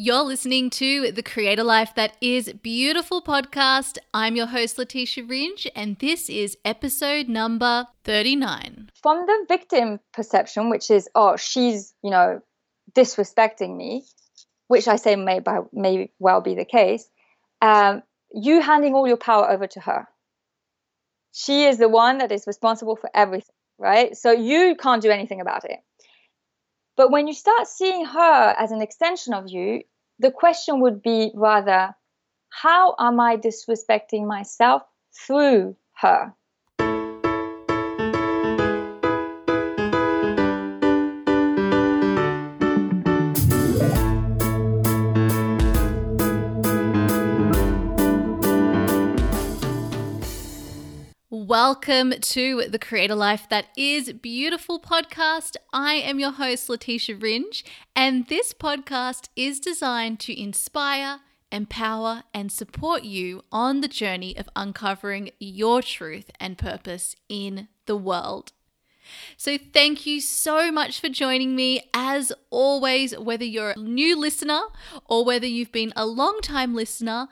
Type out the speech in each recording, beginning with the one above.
You're listening to the Create a Life That Is Beautiful podcast. I'm your host, Letitia Ringe, and this is episode number 39. From the victim perception, which is, oh, she's, you know, disrespecting me, which I say may, by, may well be the case, um, you handing all your power over to her. She is the one that is responsible for everything, right? So you can't do anything about it. But when you start seeing her as an extension of you, the question would be rather, how am I disrespecting myself through her? Welcome to the Create a Life That Is Beautiful podcast. I am your host, Letitia Ringe, and this podcast is designed to inspire, empower, and support you on the journey of uncovering your truth and purpose in the world. So, thank you so much for joining me. As always, whether you're a new listener or whether you've been a long time listener,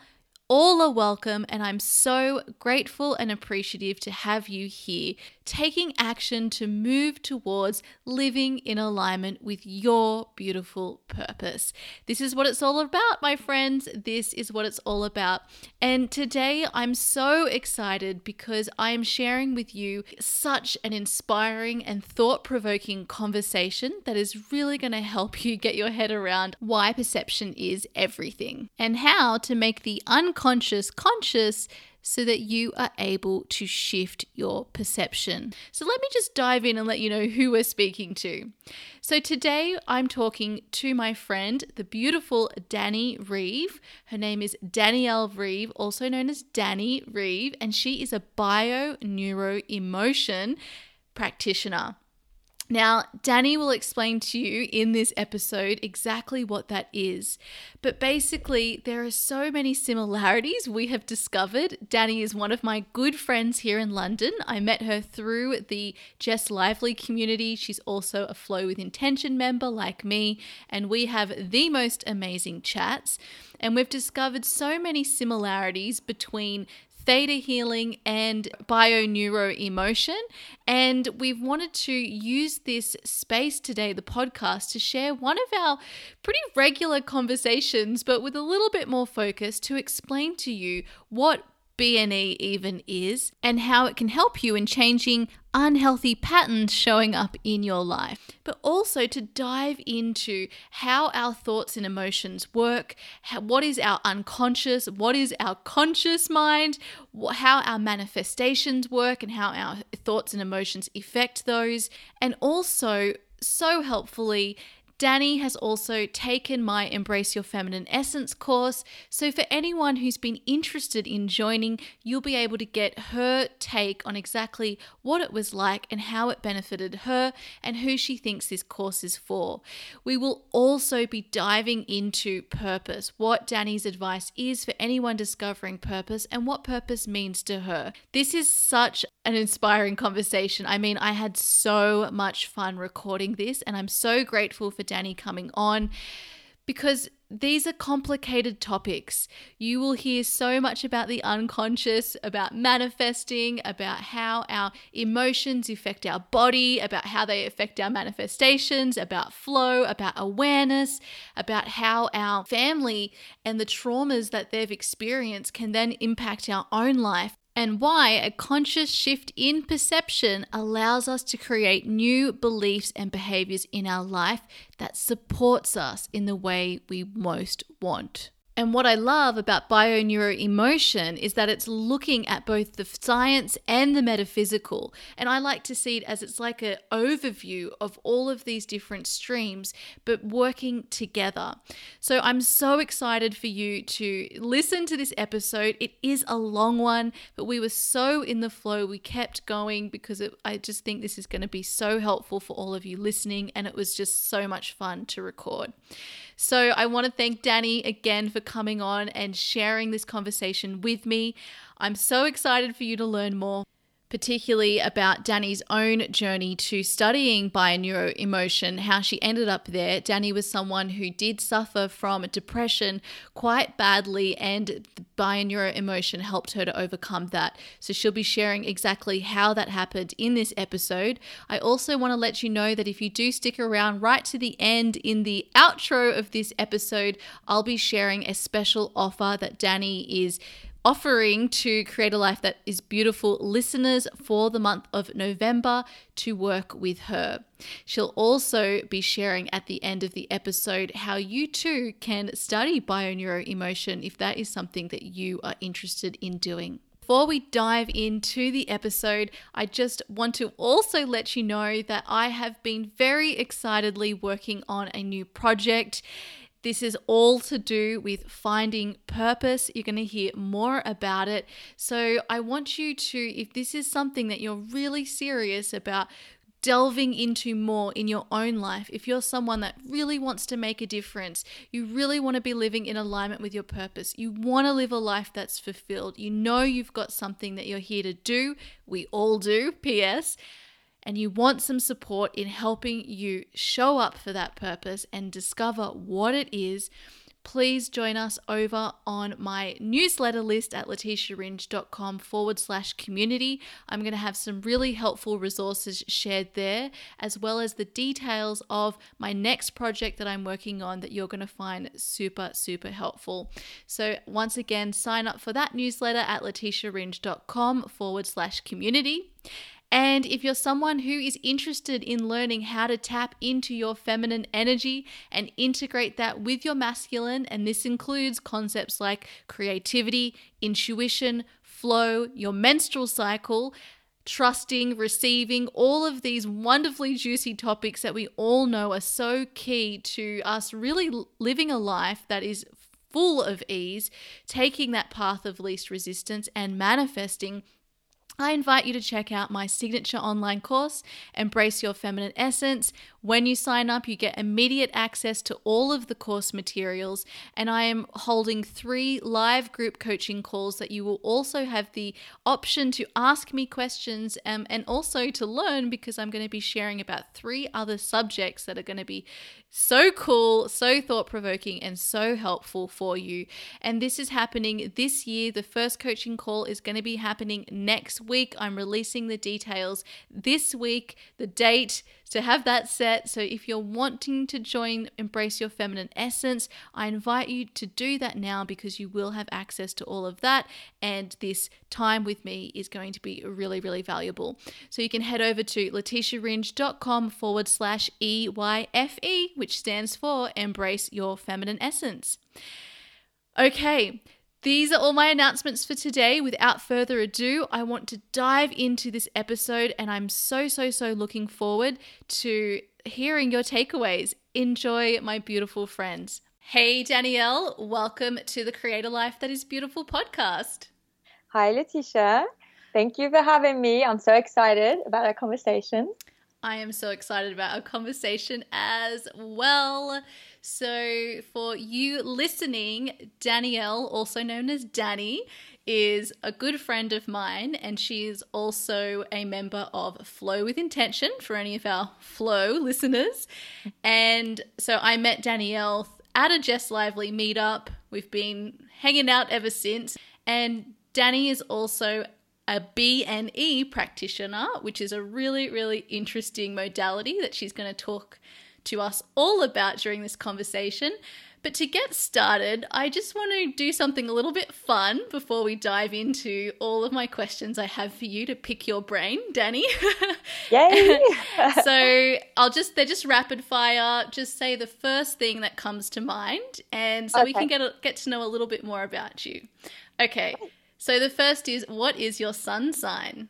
all are welcome, and I'm so grateful and appreciative to have you here, taking action to move towards living in alignment with your beautiful purpose. This is what it's all about, my friends. This is what it's all about. And today I'm so excited because I am sharing with you such an inspiring and thought provoking conversation that is really going to help you get your head around why perception is everything and how to make the unconscious unconscious conscious so that you are able to shift your perception. So, let me just dive in and let you know who we're speaking to. So, today I'm talking to my friend, the beautiful Danny Reeve. Her name is Danielle Reeve, also known as Danny Reeve, and she is a bio neuro emotion practitioner. Now, Danny will explain to you in this episode exactly what that is. But basically, there are so many similarities we have discovered. Danny is one of my good friends here in London. I met her through the Jess Lively community. She's also a Flow with Intention member like me, and we have the most amazing chats. And we've discovered so many similarities between theta healing and bio neuro emotion. And we've wanted to use this space today, the podcast, to share one of our pretty regular conversations, but with a little bit more focus to explain to you what BNE even is and how it can help you in changing unhealthy patterns showing up in your life, but also to dive into how our thoughts and emotions work, how, what is our unconscious, what is our conscious mind, how our manifestations work, and how our thoughts and emotions affect those, and also so helpfully Danny has also taken my Embrace Your Feminine Essence course. So, for anyone who's been interested in joining, you'll be able to get her take on exactly what it was like and how it benefited her and who she thinks this course is for. We will also be diving into purpose, what Danny's advice is for anyone discovering purpose and what purpose means to her. This is such an inspiring conversation. I mean, I had so much fun recording this, and I'm so grateful for Danny coming on because these are complicated topics. You will hear so much about the unconscious, about manifesting, about how our emotions affect our body, about how they affect our manifestations, about flow, about awareness, about how our family and the traumas that they've experienced can then impact our own life and why a conscious shift in perception allows us to create new beliefs and behaviors in our life that supports us in the way we most want. And what I love about bioneuroemotion is that it's looking at both the science and the metaphysical. And I like to see it as it's like an overview of all of these different streams, but working together. So I'm so excited for you to listen to this episode. It is a long one, but we were so in the flow. We kept going because it, I just think this is going to be so helpful for all of you listening. And it was just so much fun to record. So I want to thank Danny again for coming on and sharing this conversation with me. I'm so excited for you to learn more. Particularly about Danny's own journey to studying bioneuroemotion, how she ended up there. Danny was someone who did suffer from depression quite badly, and bioneuroemotion helped her to overcome that. So she'll be sharing exactly how that happened in this episode. I also want to let you know that if you do stick around right to the end in the outro of this episode, I'll be sharing a special offer that Danny is offering to create a life that is beautiful listeners for the month of November to work with her. She'll also be sharing at the end of the episode how you too can study bioneuroemotion if that is something that you are interested in doing. Before we dive into the episode, I just want to also let you know that I have been very excitedly working on a new project. This is all to do with finding purpose. You're going to hear more about it. So, I want you to, if this is something that you're really serious about, delving into more in your own life, if you're someone that really wants to make a difference, you really want to be living in alignment with your purpose, you want to live a life that's fulfilled, you know you've got something that you're here to do, we all do, P.S and you want some support in helping you show up for that purpose and discover what it is, please join us over on my newsletter list at letitiaringe.com forward slash community. I'm going to have some really helpful resources shared there, as well as the details of my next project that I'm working on that you're going to find super, super helpful. So, once again, sign up for that newsletter at letitiaringe.com forward slash community. And if you're someone who is interested in learning how to tap into your feminine energy and integrate that with your masculine, and this includes concepts like creativity, intuition, flow, your menstrual cycle, trusting, receiving, all of these wonderfully juicy topics that we all know are so key to us really living a life that is full of ease, taking that path of least resistance and manifesting I invite you to check out my signature online course, Embrace Your Feminine Essence. When you sign up, you get immediate access to all of the course materials, and I am holding three live group coaching calls that you will also have the option to ask me questions um, and also to learn because I'm going to be sharing about three other subjects that are going to be so cool, so thought provoking, and so helpful for you. And this is happening this year. The first coaching call is going to be happening next week. I'm releasing the details this week, the date to have that set. So if you're wanting to join Embrace Your Feminine Essence, I invite you to do that now because you will have access to all of that. And this time with me is going to be really, really valuable. So you can head over to letitiaringe.com forward slash EYFE, which stands for Embrace Your Feminine Essence. Okay, these are all my announcements for today. Without further ado, I want to dive into this episode, and I'm so, so, so looking forward to hearing your takeaways. Enjoy, my beautiful friends. Hey, Danielle, welcome to the Create a Life That Is Beautiful podcast. Hi, Letitia. Thank you for having me. I'm so excited about our conversation. I am so excited about our conversation as well. So, for you listening, Danielle, also known as Danny, is a good friend of mine, and she is also a member of Flow with Intention for any of our Flow listeners. And so I met Danielle at a Jess Lively meetup. We've been hanging out ever since. And Danny is also a BNE practitioner, which is a really, really interesting modality that she's going to talk to us all about during this conversation. But to get started, I just want to do something a little bit fun before we dive into all of my questions I have for you to pick your brain, Danny. Yay! so I'll just, they're just rapid fire. Just say the first thing that comes to mind. And so okay. we can get, a, get to know a little bit more about you. Okay. So the first is what is your sun sign?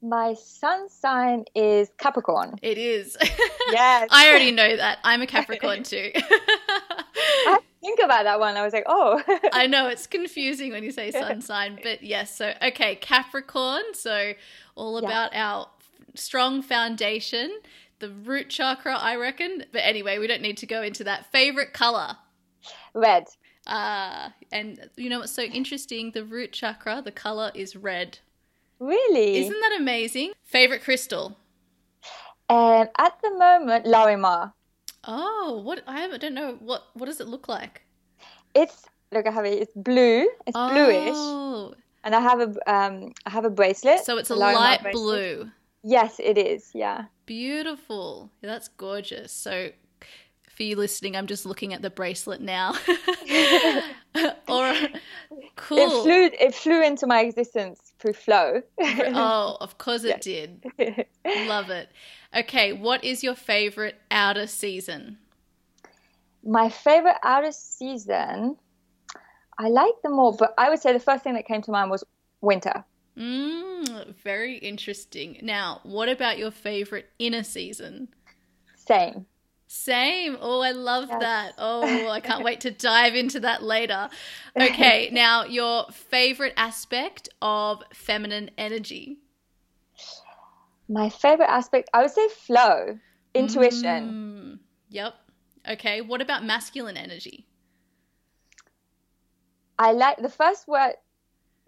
My sun sign is Capricorn. It is. Yes. I already know that. I'm a Capricorn too. I think about that one. I was like, oh. I know it's confusing when you say sun sign, but yes. So, okay, Capricorn. So, all about yeah. our strong foundation, the root chakra, I reckon. But anyway, we don't need to go into that. Favorite color? Red. Uh, and you know what's so interesting? The root chakra, the color is red. Really? Isn't that amazing? Favorite crystal? And at the moment, Larimar. Oh, what I don't know what what does it look like? It's look, I have it. It's blue. It's bluish, Oh, and I have a um, I have a bracelet. so it's a Larimar light bracelet. blue. Yes, it is. Yeah. Beautiful. That's gorgeous. So, for you listening, I'm just looking at the bracelet now. or cool. It flew. It flew into my existence through flow. oh, of course it did. Love it. Okay, what is your favorite outer season? my favorite outer season. I like them all, but I would say the first thing that came to mind was winter. Mm, very interesting. Now, what about your favorite inner season? Same. Same. Oh, I love Yes. that. Oh, I can't wait to dive into that later. Okay, now your favorite aspect of feminine energy. My favorite aspect, I would say flow, intuition. Mm, yep. Okay, what about masculine energy? I like the first word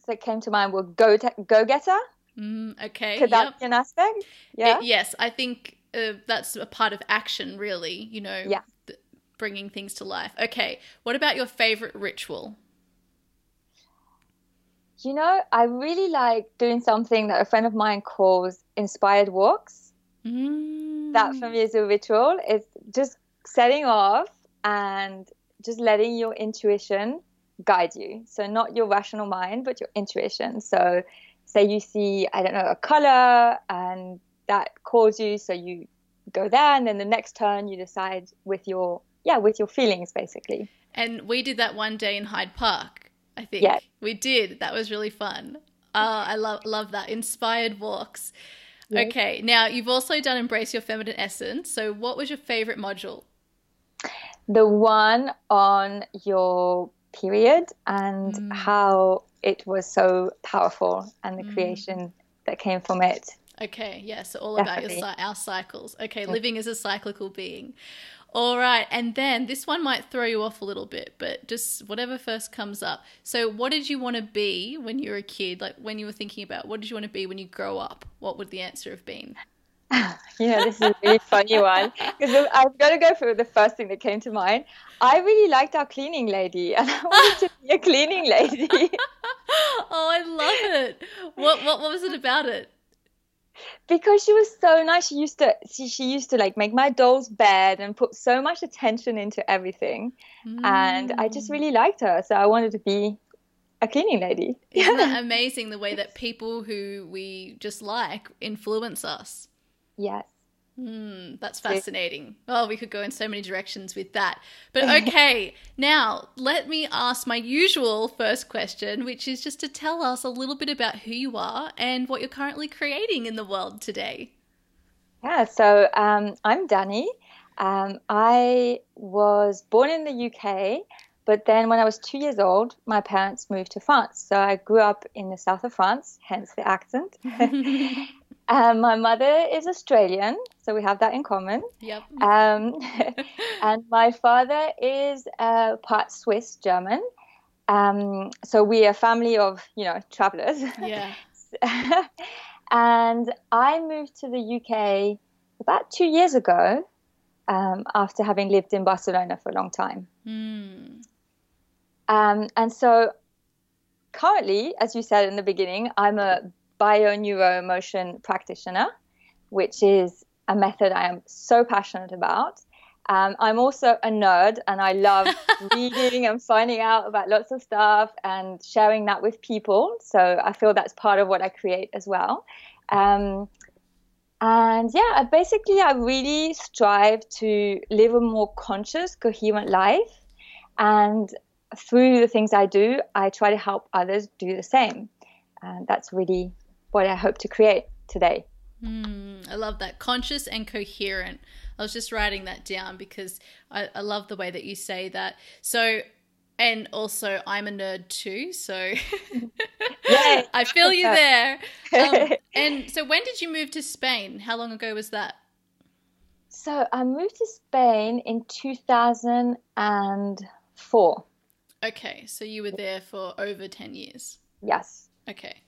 that came to mind were go go getter. Mm, okay. Could that yep. be an aspect? Yeah. It- yes, I think uh, that's a part of action, really. You know, Yeah. th- bringing things to life. Okay, what about your favorite ritual? You know, I really like doing something that a friend of mine calls inspired walks. Mm. That for me is a ritual. It's just setting off and just letting your intuition guide you. So not your rational mind, but your intuition. So say you see, I don't know, a color and that calls you, so you go there and then the next turn you decide with your yeah, with your feelings basically. And we did that one day in Hyde Park. I think Yeah. we did. That was really fun. Uh, I love love that inspired walks. Yes. Okay, now you've also done embrace your feminine essence. So, what was your favorite module? the one on your period and Mm. how it was so powerful and the Mm. creation that came from it. Okay, yeah, so all about your, our cycles. Okay, Yeah. living as a cyclical being. All right, and then this one might throw you off a little bit, but just whatever first comes up. So, what did you want to be when you were a kid? Like when you were thinking about what did you want to be when you grow up? What would the answer have been? Know, this is a really funny one because I've got to go for the first thing that came to mind. I really liked our cleaning lady and I wanted to be a cleaning lady oh, I love it. What what what was it about it? Because she was so nice. She used to she, she used to like make my doll's bed and put so much attention into everything and I just Mm. really liked her. So I wanted to be a cleaning lady. Isn't that amazing the way that people who we just like influence us? Yes. Hmm, that's fascinating. Oh, we could go in so many directions with that. But okay, now let me ask my usual first question, which is just to tell us a little bit about who you are and what you're currently creating in the world today. Yeah, so um, I'm Danny. Um, I was born in the UK, but then when I was two years old, my parents moved to France. So I grew up in the south of France, hence the accent. um, my mother is Australian, so we have that in common. yep. Um, and my father is uh, part Swiss German. Um, so we are a family of, you know, travelers. yeah. and I moved to the UK about two years ago um, after having lived in Barcelona for a long time. Hmm. Um, and so currently, as you said in the beginning, I'm a bio-neuroemotion practitioner, which is a method I am so passionate about. Um, I'm also a nerd and I love reading and finding out about lots of stuff and sharing that with people. So I feel that's part of what I create as well. Um, and yeah, I basically, I really strive to live a more conscious, coherent life. And through the things I do, I try to help others do the same. And that's really what I hope to create today. Hmm, I love that. Conscious and coherent. I was just writing that down because I, I love the way that you say that. So, and also, I'm a nerd too. So, I feel you there. Um, and so, when did you move to Spain? How long ago was that? So I moved to Spain in 2004. Okay, so you were there for over 10 years. Yes. Okay.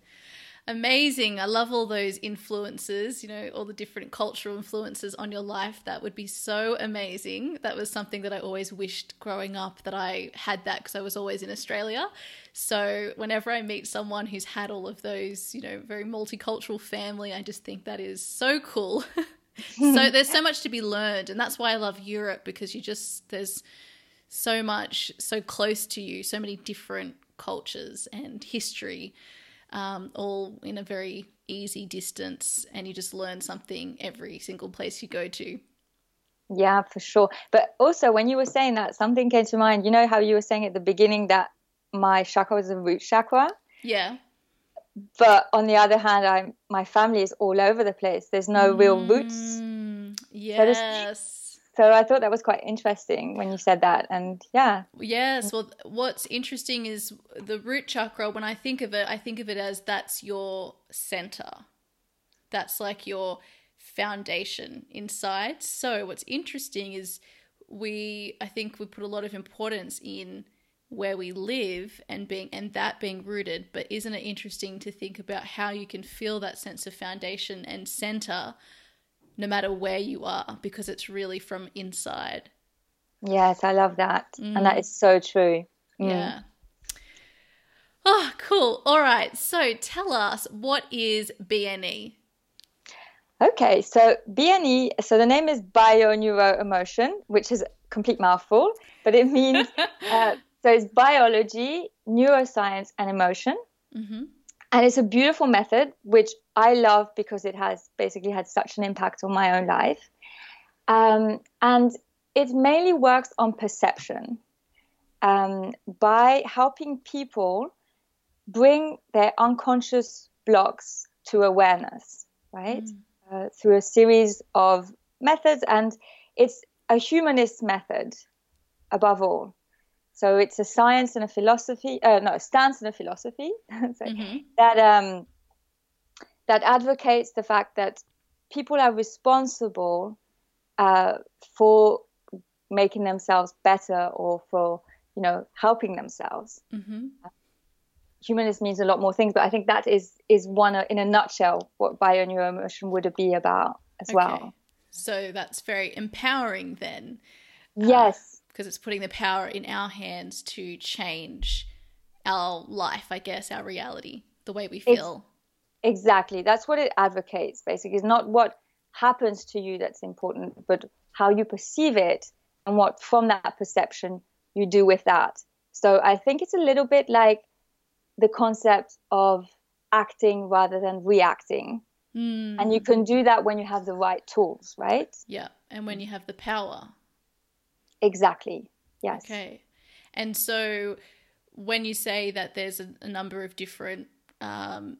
Amazing. I love all those influences, you know, all the different cultural influences on your life. That would be so amazing. That was something that I always wished growing up that I had that because I was always in Australia. So whenever I meet someone who's had all of those, you know, very multicultural family, I just think that is so cool. so there's so much to be learned and that's why I love Europe because you just there's so much so close to you, so many different cultures and history um, all in a very easy distance, and you just learn something every single place you go to. Yeah, for sure. But also, when you were saying that, something came to mind. You know how you were saying at the beginning that my chakra was a root chakra? Yeah. But on the other hand, I'm my family is all over the place. There's no mm, real roots. Yes. So so I thought that was quite interesting when you said that. And yeah. Yes. Well, what's interesting is the root chakra, when I think of it, I think of it as that's your center. That's like your foundation inside. So what's interesting is we, I think we put a lot of importance in where we live and being and that being rooted but isn't it interesting to think about how you can feel that sense of foundation and center no matter where you are because it's really from inside. Yes, I love that. Mm. And that mm. so true. Mm. Yeah. Oh, cool. All right. So tell us what is BNE? Okay, so BNE, so the name is Bio Neuro Emotion, which is a complete mouthful, but it means uh, so it's biology, neuroscience, and emotion. Mm-hmm. And it's a beautiful method, which I love because it has basically had such an impact on my own life. Um, and it mainly works on perception um, by helping people bring their unconscious blocks to awareness, right? Mm. Uh, through a series of methods. And it's a humanist method above all. So it's a science and a philosophy, uh, no, a stance and a philosophy mm-hmm. that um, that advocates the fact that people are responsible uh, for making themselves better or for you know helping themselves. Mm-hmm. Uh, humanist means a lot more things, but I think that is is one uh, in a nutshell what bio neuroemotion would be about as okay. well. So that's very empowering then. Yes because it's putting the power in our hands to change our life, I guess, our reality, the way we feel. It's, exactly. That's what it advocates, basically. It's not what happens to you that's important, but how you perceive it and what from that perception you do with that. So I think it's a little bit like the concept of acting rather than reacting. Mm. And you can do that when you have the right tools, right? Yeah. And when you have the power. Exactly. Yes. Okay. And so when you say that there's a, a number of different um,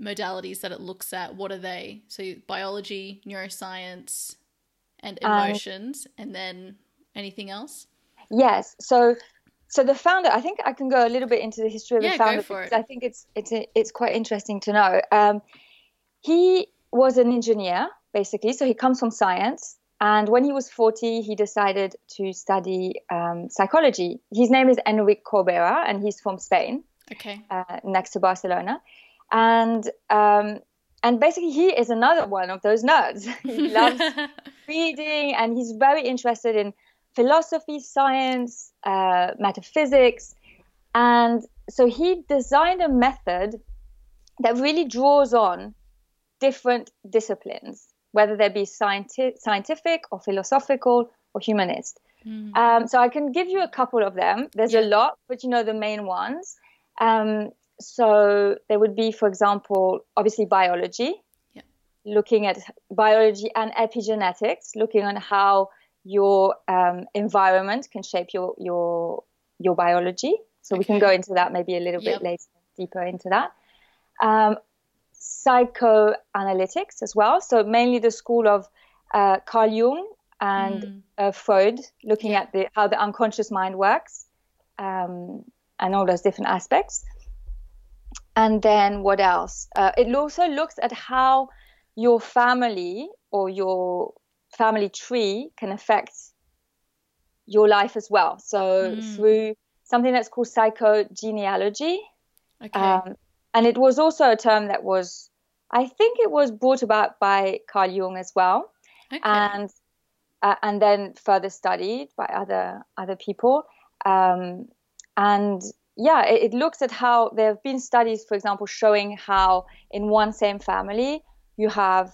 modalities that it looks at, what are they? So biology, neuroscience, and um, emotions, um, and then anything else? Yes. So so the founder, I think I can go a little bit into the history of yeah, the founder because I think it's it's it's quite interesting to know. Um, he was an engineer basically, so he comes from science, and when he was 40, he decided to study um, psychology. His name is Enric Corbera, and he's from Spain, okay, uh, next to Barcelona. And um, and basically, he is another one of those nerds. he loves reading, and he's very interested in philosophy, science, uh, metaphysics, and so he designed a method that really draws on different disciplines whether they be scienti- scientific or philosophical or humanist. Mm. Um, so I can give you a couple of them. There's yeah. a lot, but you know the main ones. Um, so there would be, for example, obviously biology, yeah. looking at biology and epigenetics, looking on how your um, environment can shape your your your biology. So okay. we can go into that maybe a little yep. bit later, deeper into that. Psychoanalytics as well. So mainly the school of uh, Carl Jung and mm. uh, Freud, looking yeah. at the, how the unconscious mind works um, and all those different aspects. And then what else? Uh, it also looks at how your family or your family tree can affect your life as well. So mm. through something that's called psychogenealogy. Okay. Um, and it was also a term that was, I think, it was brought about by Carl Jung as well, okay. and uh, and then further studied by other other people. Um, and yeah, it, it looks at how there have been studies, for example, showing how in one same family you have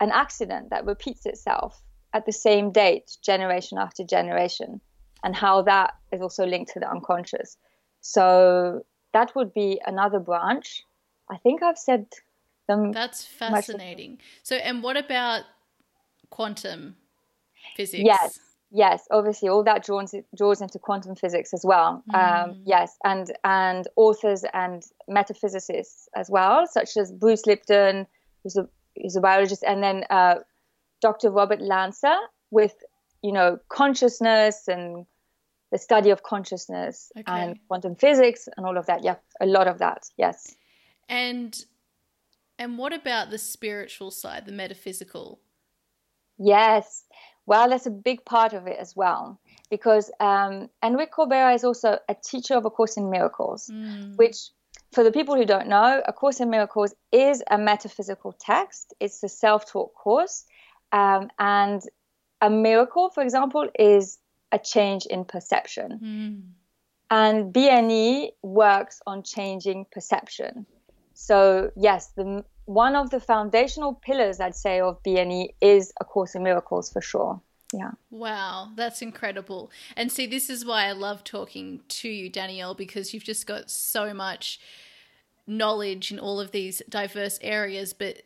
an accident that repeats itself at the same date, generation after generation, and how that is also linked to the unconscious. So that would be another branch. I think I've said them. That's fascinating. So, and what about quantum physics? Yes, yes. Obviously, all that draws draws into quantum physics as well. Um, mm. Um, yes, and and authors and metaphysicists as well, such as Bruce Lipton, who's a who's a biologist, and then uh, Dr. Robert Lanza with you know consciousness and the study of consciousness okay. and quantum physics and all of that. Yeah, a lot of that. Yes. And and what about the spiritual side, the metaphysical? Yes. Well, that's a big part of it as well, because um, Enrique Corbera is also a teacher of A Course in Miracles, mm. which, for the people who don't know, A Course in Miracles is a metaphysical text. It's a self-taught course, um, and a miracle, for example, is a change in perception. Mm. And BNE works on changing perception. So, yes, the, one of the foundational pillars, I'd say, of BNE is A Course in Miracles for sure. Yeah. Wow, that's incredible. And see, this is why I love talking to you, Danielle, because you've just got so much knowledge in all of these diverse areas, but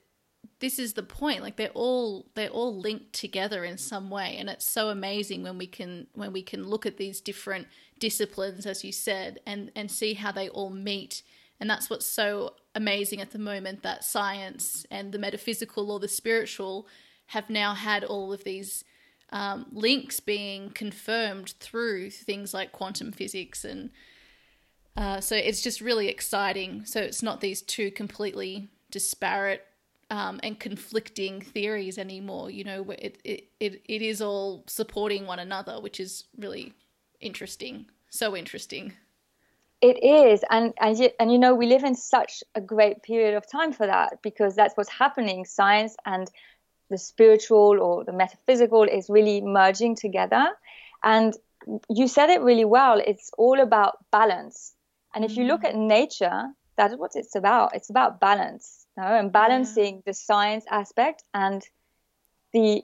this is the point like they're all they're all linked together in some way and it's so amazing when we can when we can look at these different disciplines as you said and and see how they all meet and that's what's so amazing at the moment that science and the metaphysical or the spiritual have now had all of these um, links being confirmed through things like quantum physics and uh, so it's just really exciting. So it's not these two completely disparate um, and conflicting theories anymore. You know, it, it, it, it is all supporting one another, which is really interesting. So interesting. It is, and and you, and you know we live in such a great period of time for that because that's what's happening. Science and the spiritual or the metaphysical is really merging together, and you said it really well. It's all about balance, and if you look mm. at nature, that is what it's about. It's about balance and balancing yeah. the science aspect and the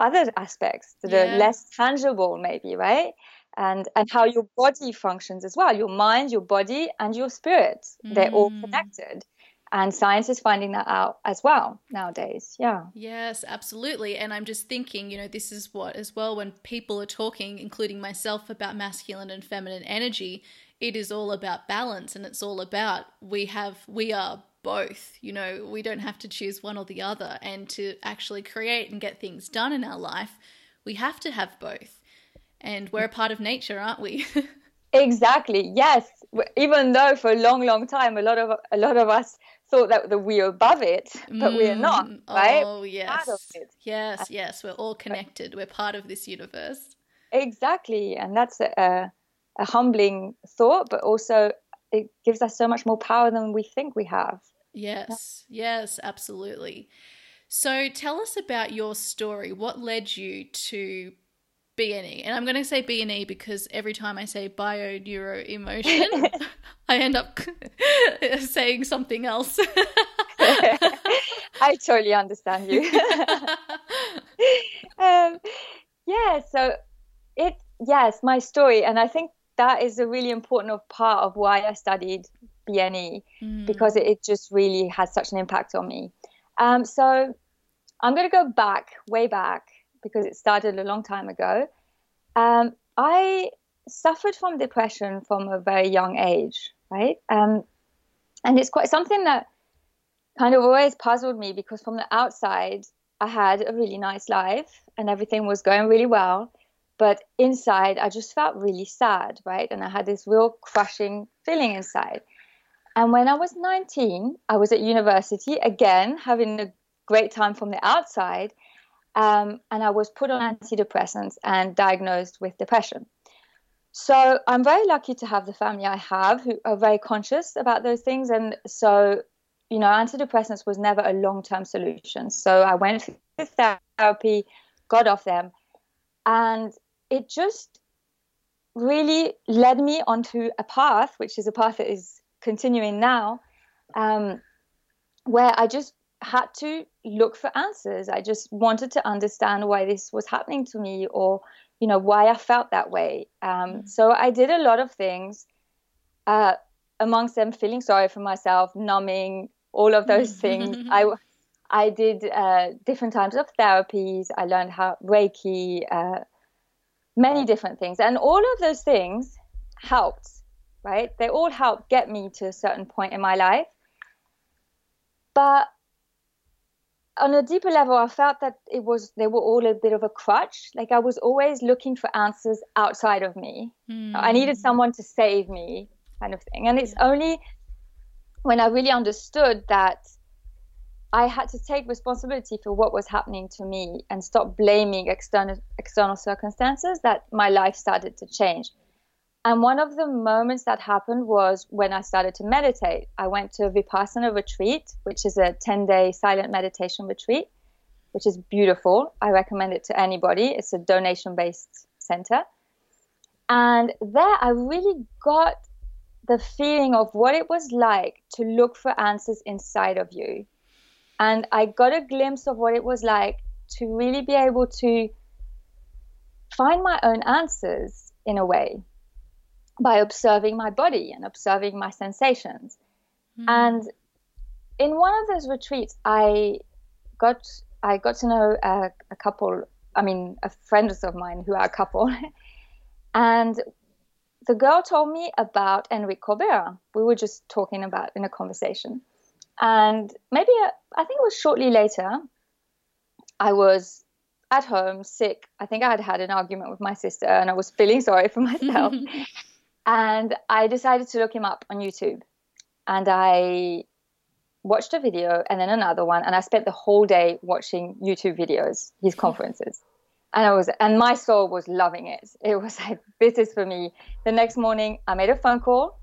other aspects that yeah. are less tangible, maybe, right? And and how your body functions as well. Your mind, your body, and your spirit. Mm. They're all mm. connected. And science is finding that out as well nowadays. Yeah. Yes, absolutely. And I'm just thinking, you know, this is what, as well, when people are talking, including myself, about masculine and feminine energy, it is all about balance and it's all about we have, we are both. You know, we don't have to choose one or the other. And to actually create and get things done in our life, we have to have both. And we're a part of nature, aren't we? exactly. Yes. Even though for a long, long time, a lot of a lot of us thought that, we are above it, but mm, we are not. Mm, right? Oh yes. Yes. Yes. We're all connected. We're part of this universe. Exactly, and that's a, a humbling thought, but also it gives us so much more power than we think we have. Yes, yes, absolutely. So tell us about your story. What led you to BNE? And I'm going to say BNE because every time I say bio neuro emotion, I end up saying something else. I totally understand you. um, yeah, so it yes, my story, and I think that is a really important part of why I studied BNE mm. because it, it, just really has such an impact on me. Um, so I'm going to go back, way back, because it started a long time ago. Um, I suffered from depression from a very young age, right? Um, and it's quite something that kind of always puzzled me because from the outside, I had a really nice life and everything was going really well. But inside, I just felt really sad, right? And I had this real crushing feeling inside. And when I was 19, I was at university again, having a great time from the outside. Um, and I was put on antidepressants and diagnosed with depression. so I'm very lucky to have the family I have who are very conscious about those things. And so, you know, antidepressants was never a long term solution. So I went to therapy, got off them, and it just really led me onto a path, which is a path that is continuing now, um, where I just had to look for answers. I just wanted to understand why this was happening to me or, you know, why I felt that way. Um, mm-hmm. so I did a lot of things, uh, amongst them feeling sorry for myself, numbing, all of those things. I, I did uh, different types of therapies. I learned how Reiki, uh, many different things. And all of those things helped, right? They all helped get me to a certain point in my life. But on a deeper level, I felt that it was they were all a bit of a crutch. Like I was always looking for answers outside of me. Mm. I needed someone to save me, kind of thing. And it's yeah. only when I really understood that I had to take responsibility for what was happening to me and stop blaming external external circumstances that my life started to change. And one of the moments that happened was when I started to meditate. I went to a Vipassana retreat, which is a 10 day silent meditation retreat, which is beautiful. I recommend it to anybody. It's a donation based center. And there I really got the feeling of what it was like to look for answers inside of you. And I got a glimpse of what it was like to really be able to find my own answers in a way by observing my body and observing my sensations. Mm. And in one of those retreats, I got I got to know a, a couple. I mean, a friends of mine who are a couple, and the girl told me about Enrique Corbera. We were just talking about in a conversation, and maybe a, I think it was shortly later. I was at home sick. I think I had had an argument with my sister, and I was feeling sorry for myself. And I decided to look him up on YouTube. And I watched a video and then another one. And I spent the whole day watching YouTube videos, his conferences. And I was, and my soul was loving it. It was like, this is for me. The next morning, I made a phone call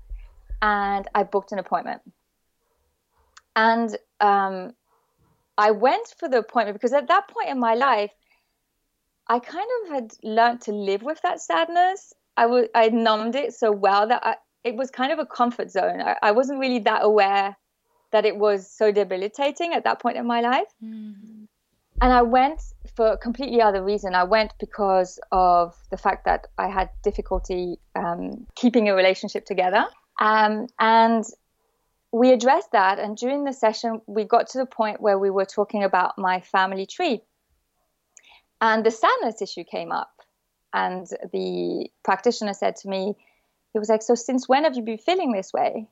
and I booked an appointment. And um, I went for the appointment because at that point in my life, I kind of had learned to live with that sadness I I numbed it so well that I, it was kind of a comfort zone. I, I, wasn't really that aware that it was so debilitating at that point in my life. Mm-hmm. And I went for a completely other reason. I went because of the fact that I had difficulty um, keeping a relationship together. Um, and we addressed that. And during the session, we got to the point where we were talking about my family tree. And the sadness issue came up. And the practitioner said to me, he was like, So since when have you been feeling this way?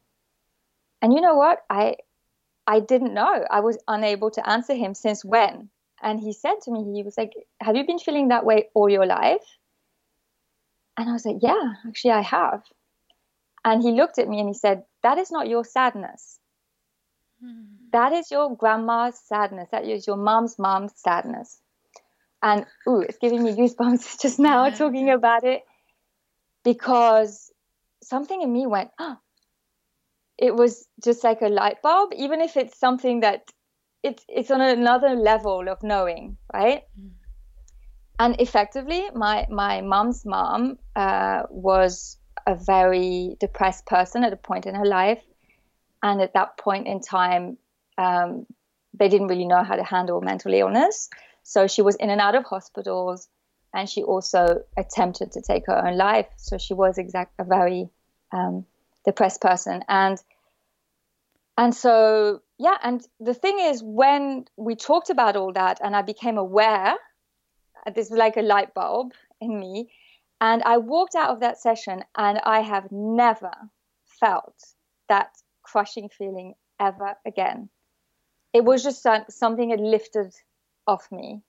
And you know what? I I didn't know. I was unable to answer him since when. And he said to me, he was like, Have you been feeling that way all your life? And I was like, Yeah, actually, I have. And he looked at me and he said, That is not your sadness. Hmm. That is your grandma's sadness. That is your mom's mom's sadness. And ooh, it's giving me goosebumps just now yeah. talking about it because something in me went, oh, it was just like a light bulb, even if it's something that it's it's on another level of knowing, right? Mm. And effectively, my my mom's mom uh, was a very depressed person at a point in her life, and at that point in time, um, they didn't really know how to handle mental illness. So she was in and out of hospitals, and she also attempted to take her own life. So she was exact a very um, depressed person, and and so yeah. And the thing is, when we talked about all that, and I became aware, this was like a light bulb in me, and I walked out of that session, and I have never felt that crushing feeling ever again. It was just something had lifted off me.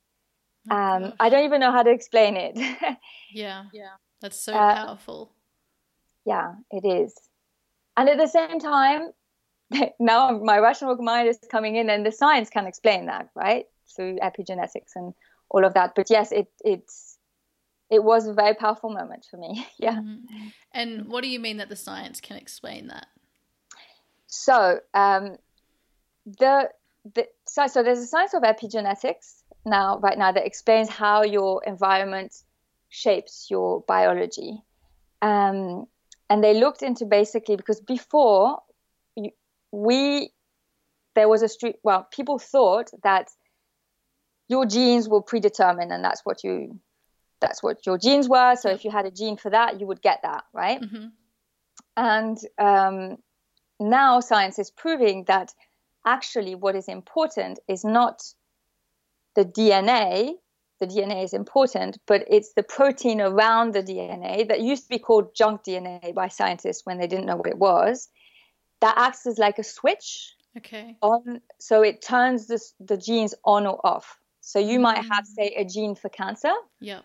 Oh, um, I don't even know how to explain it. yeah, yeah, that's so uh, powerful. Yeah, it is. And at the same time, now my rational mind is coming in, and the science can explain that, right, through epigenetics and all of that. But yes, it it's it was a very powerful moment for me. yeah. Mm-hmm. And what do you mean that the science can explain that? So um, the the so, so there's a science of epigenetics now right now that explains how your environment shapes your biology. Um, and they looked into basically because before we there was a street well people thought that your genes will predetermine and that's what you that's what your genes were. So if you had a gene for that you would get that right? Mm-hmm. and um, now science is proving that actually what is important is not the dna the dna is important but it's the protein around the dna that used to be called junk dna by scientists when they didn't know what it was that acts as like a switch okay. on so it turns the, the genes on or off. So you might have say a gene for cancer. Yeah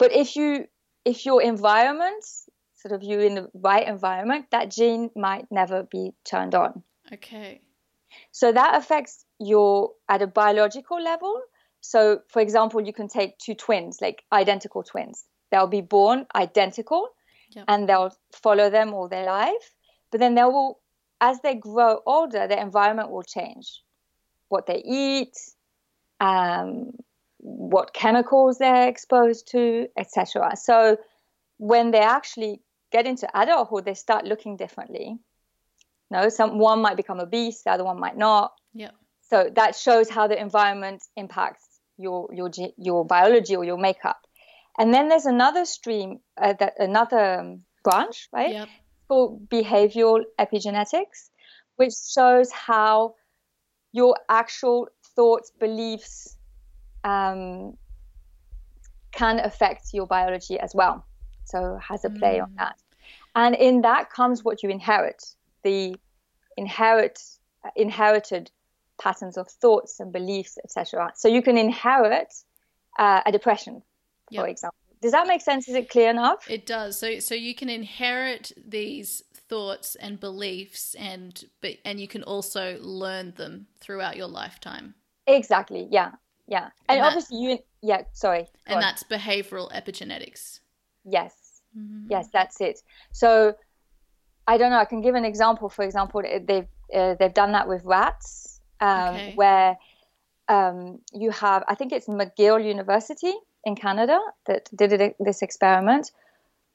but if you if your environment sort of you in the right environment that gene might never be turned on. Okay. So that affects your at a biological level. So for example you can take two twins like identical twins. They'll be born identical yep. and they'll follow them all their life. But then they will as they grow older, their environment will change. What they eat, um, what chemicals they're exposed to, etc. So when they actually get into adulthood, they start looking differently. no, some one might become obese, the other one might not. Yeah. So that shows how the environment impacts your your your biology or your makeup. And then there's another stream, uh, that another branch, right? Yep called behavioral epigenetics, which shows how your actual thoughts, beliefs um, can affect your biology as well. So has a play mm. on that. And in that comes what you inherit, the inherit inherited patterns of thoughts and beliefs, etc. So you can inherit uh, a depression, for yep. example does that make sense? Is it clear enough? It does. So so you can inherit these thoughts and beliefs and but and you can also learn them throughout your lifetime. Exactly. Yeah. Yeah. And, and obviously you yeah, sorry. And on. that's behavioral epigenetics. Yes. Mm-hmm. Yes, that's it. So I don't know, I can give an example. For example, they've uh, they've done that with rats um, okay. where um, you have I think it's McGill University in Canada that did it, this experiment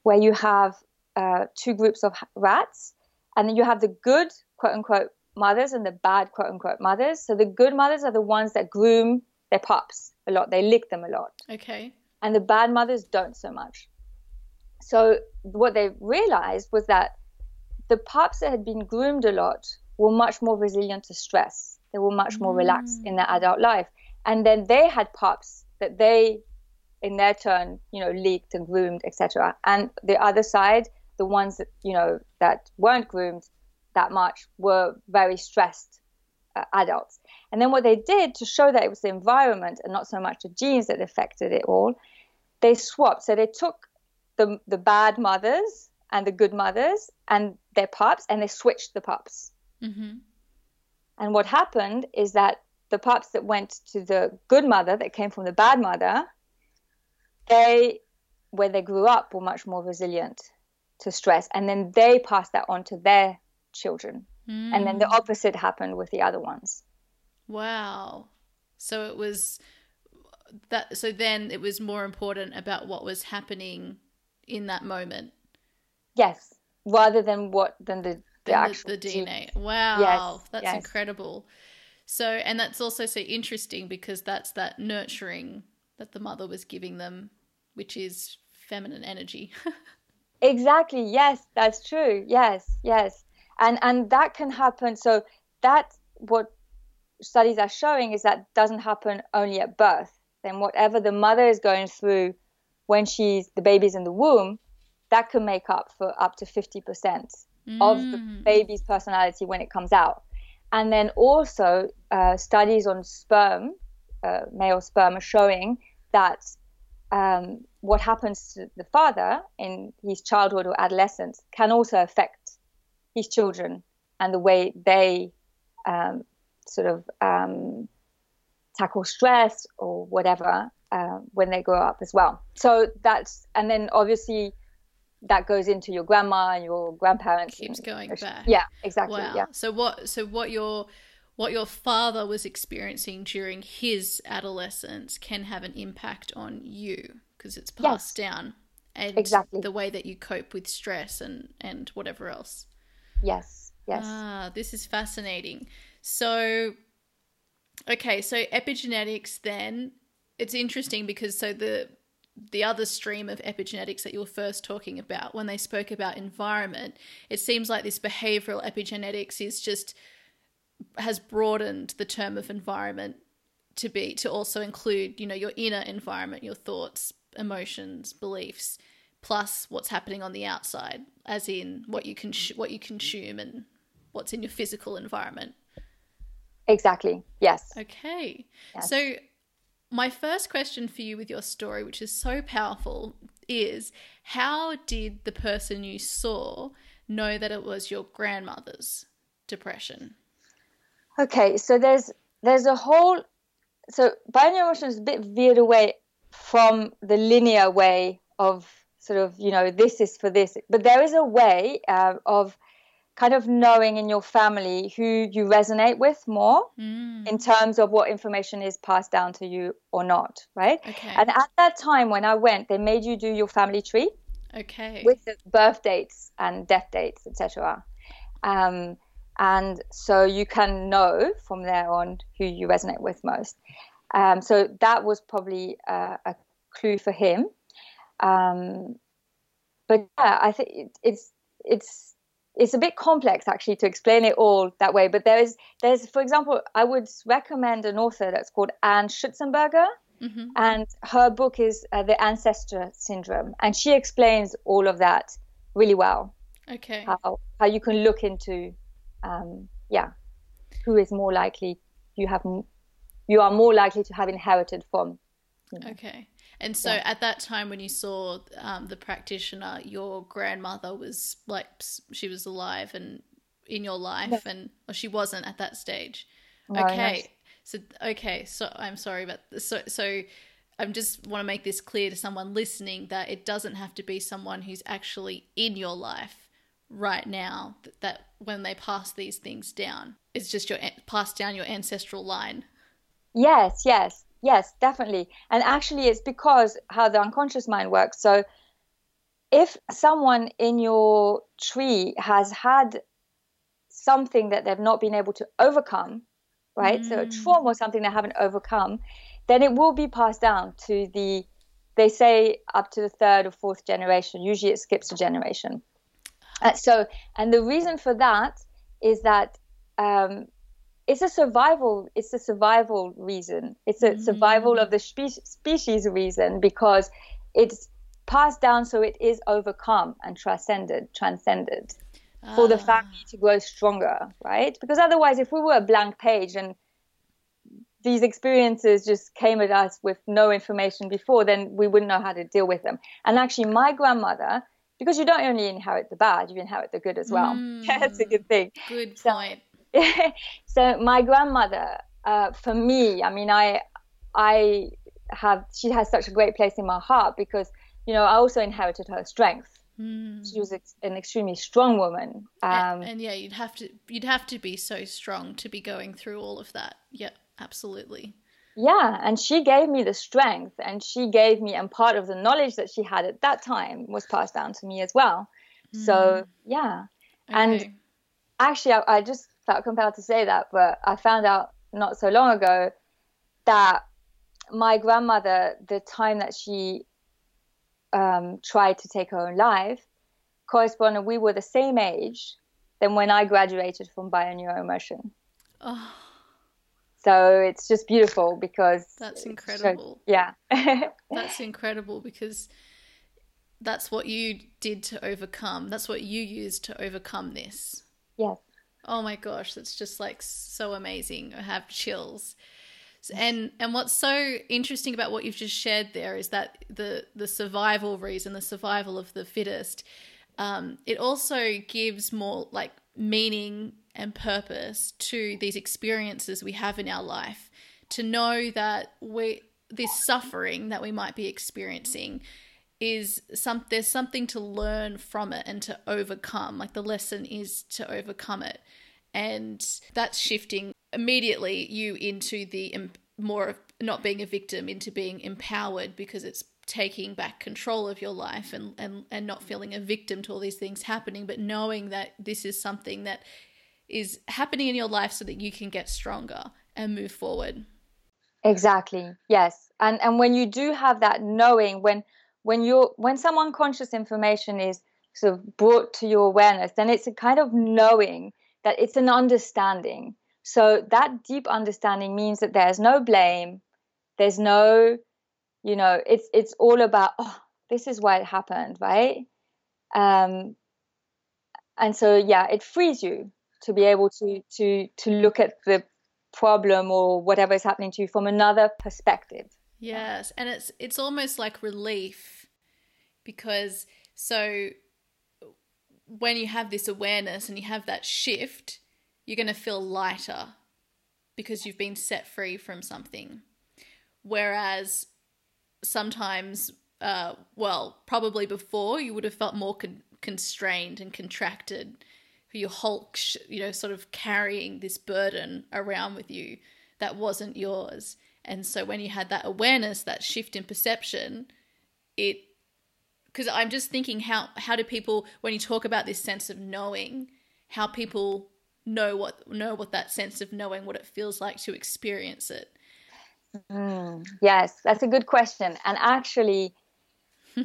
where you have uh, two groups of rats, and then you have the good quote unquote mothers and the bad quote unquote mothers. So the good mothers are the ones that groom their pups a lot, they lick them a lot. Okay. And the bad mothers don't so much. So what they realized was that the pups that had been groomed a lot were much more resilient to stress. They were much more mm. relaxed in their adult life. And then they had pups that they in their turn, you know, leaked and groomed, etc. And the other side, the ones that you know that weren't groomed that much were very stressed uh, adults. And then what they did to show that it was the environment and not so much the genes that affected it all, they swapped. So they took the the bad mothers and the good mothers and their pups, and they switched the pups. Mm-hmm. And what happened is that the pups that went to the good mother that came from the bad mother they, where they grew up, were much more resilient to stress, and then they passed that on to their children, mm. and then the hmm. opposite happened with the other ones. Wow! So it was that. So then it was more important about what was happening in that moment. Yes, rather than what than the the, actual the, the DNA. Wow, yes, that's yes. incredible. So, and that's also so interesting because that's that nurturing that the mother was giving them which is feminine energy. exactly. Yes, that's true. Yes, yes. And and that can happen. So that's what studies are showing is that doesn't happen only at birth. Then whatever the mother is going through when she's the baby's in the womb, that can make up for up to 50% mm. of the mm. baby's personality when it comes out. And then also uh, studies on sperm, uh, male sperm, are showing that um, what happens to the father in his childhood or adolescence can also affect his children and the way they um, sort of um, tackle stress or whatever uh, when they grow up as well. So that's and then obviously that goes into your grandma and your grandparents. Keeps and, going back. Yeah, exactly. Wow. Yeah. So what? So what your what your father was experiencing during his adolescence can have an impact on you because it's passed Yes. down and Exactly. the way that you cope with stress and and whatever else. Yes. Yes. Ah, this is fascinating. So, okay, so epigenetics. Then it's interesting because so the the other stream of epigenetics that you were first talking about when they spoke about environment, it seems like this behavioral epigenetics is just has broadened the term of environment to be to also include you know your inner environment, your thoughts, emotions, beliefs, plus what's happening on the outside, as in what you can what you consume and what's in your physical environment. Exactly. Yes. Okay. Yes. So, my first question for you with your story, which is so powerful, is how did the person you saw know that it was your grandmother's depression? Okay. So there's there's a whole so bioneuroemotion is a bit veered away from the linear way of sort of you know this is for this, but there is a way uh, of kind of knowing in your family who you resonate with more Mm, in terms of what information is passed down to you or not, right? okay. And at that time when I went, they made you do your family tree okay. with the birth dates and death dates, etc. Um, and so you can know from there on who you resonate with most. Um, so that was probably uh, a clue for him. Um, but yeah, I think it, it's it's it's a bit complex actually to explain it all that way. But there is there's for example, I would recommend an author that's called Anne Schutzenberger hmm and her book is uh, the ancestor syndrome and she explains all of that really well Okay. how how you can look into um, yeah who is more likely you have you are more likely to have inherited from Okay. And so Yeah. at that time when you saw um, the practitioner, your grandmother was like, she was alive and in your life, and or she wasn't at that stage. No, no, okay. she- So, okay. So I'm sorry but. So, so I just want to make this clear to someone listening that it doesn't have to be someone who's actually in your life right now that, that when they pass these things down, it's just your an- pass down your ancestral line. yes yes yes definitely. And actually it's because how the unconscious mind works. So if someone in your tree has had something that they've not been able to overcome right? So a Mm. trauma or something they haven't overcome then it will be passed down to the they say up to the third or fourth generation. Usually it skips a generation. Uh, so and the reason for that is that um, it's a survival it's a survival reason it's a survival of the spe- species reason because it's passed down so it is overcome and transcended transcended for the Ah. family to grow stronger right because otherwise if we were a blank page and these experiences just came at us with no information before then we wouldn't know how to deal with them and actually my grandmother because you don't only inherit the bad you inherit the good as well that's a Mm. good thing Good So- point. so my grandmother uh, for me i mean i i have she has such a great place in my heart because you know i also inherited her strength Mm. she was an extremely strong woman um, and, yeah, you'd have to you'd have to be so strong to be going through all of that. Yeah, absolutely. yeah and she gave me the strength and she gave me and part of the knowledge that she had at that time was passed down to me as well so yeah And- actually I, I just felt compelled to say that but i found out not so long ago that my grandmother the time that she um, tried to take her own life corresponded we were the same age than when i graduated from bioneuroemotion oh, so it's just beautiful because that's shows- incredible. yeah That's incredible because that's what you did to overcome. That's what you used to overcome this. yes Oh my gosh, that's just like so amazing. I have chills. And and what's so interesting about what you've just shared there is that the the survival reason, the survival of the fittest, um, it also gives more like meaning and purpose to these experiences we have in our life. To know that we this suffering that we might be experiencing is some there's something to learn from it and to overcome like the lesson is to overcome it and that's shifting immediately you into the more of not being a victim into being empowered because it's taking back control of your life and, and, and not feeling a victim to all these things happening, but knowing that this is something that is happening in your life so that you can get stronger and move forward. Exactly. Yes. And and when you do have that knowing when when you're when some unconscious information is sort of brought to your awareness, then it's a kind of knowing that it's an understanding. So that deep understanding means that there's no blame, there's no you know it's it's all about oh this is why it happened right um and so yeah it frees you to be able to to to look at the problem or whatever is happening to you from another perspective yes and it's it's almost like relief because so when you have this awareness and you have that shift you're going to feel lighter because you've been set free from something whereas sometimes, uh, well, probably before you would have felt more con- constrained and contracted. You hulk, you know, sort of carrying this burden around with you that wasn't yours. And so when you had that awareness, that shift in perception, it because I'm just thinking how how do people when you talk about this sense of knowing, how people know what know what that sense of knowing what it feels like to experience it. Mm, yes, that's a good question. And actually,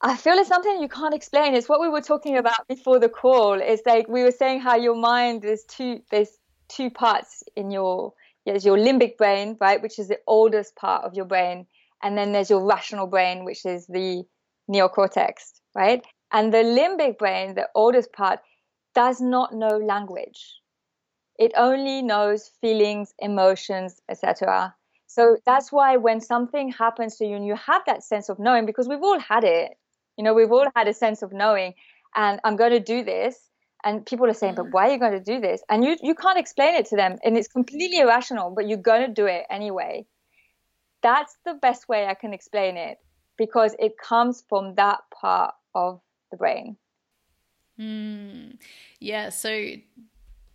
I feel it's something you can't explain. It's what we were talking about before the call. It's like we were saying how your mind there's two there's two parts in your there's your limbic brain, right, which is the oldest part of your brain, and then there's your rational brain, which is the neocortex, right? And the limbic brain, the oldest part, does not know language. It only knows feelings, emotions, etc. So that's why when something happens to you and you have that sense of knowing, because we've all had it, you know, we've all had a sense of knowing, and I'm going to do this. And people are saying, but mm. why are you going to do this? And you, you can't explain it to them. And it's completely irrational, but you're going to do it anyway. That's the best way I can explain it because it comes from that part of the brain. Mm. Yeah. So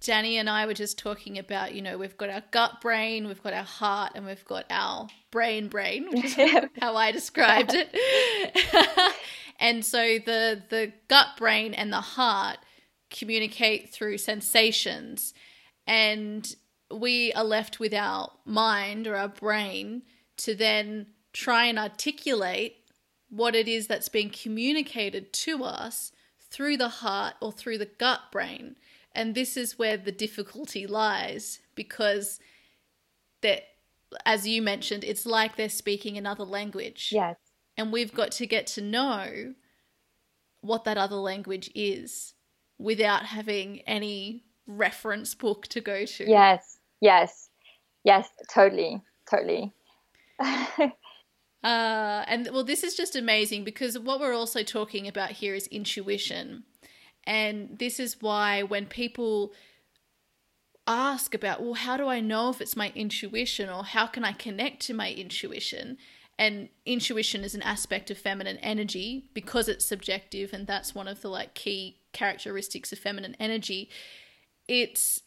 Danny and I were just talking about, you know, we've got our gut brain, we've got our heart, and we've got our brain brain, which is how I described it. and so the the gut brain and the heart communicate through sensations, and we are left with our mind or our brain to then try and articulate what it is that's being communicated to us through the heart or through the gut brain. And this is where the difficulty lies because that as you mentioned, it's like they're speaking another language. Yes. And we've got to get to know what that other language is without having any reference book to go to. Yes. Yes. Yes, totally. Totally. uh, and well, this is just amazing because what we're also talking about here is intuition. And this is why when people ask about, well, how do I know if it's my intuition or how can I connect to my intuition? And intuition is an aspect of feminine energy because it's subjective and that's one of the like key characteristics of feminine energy. It's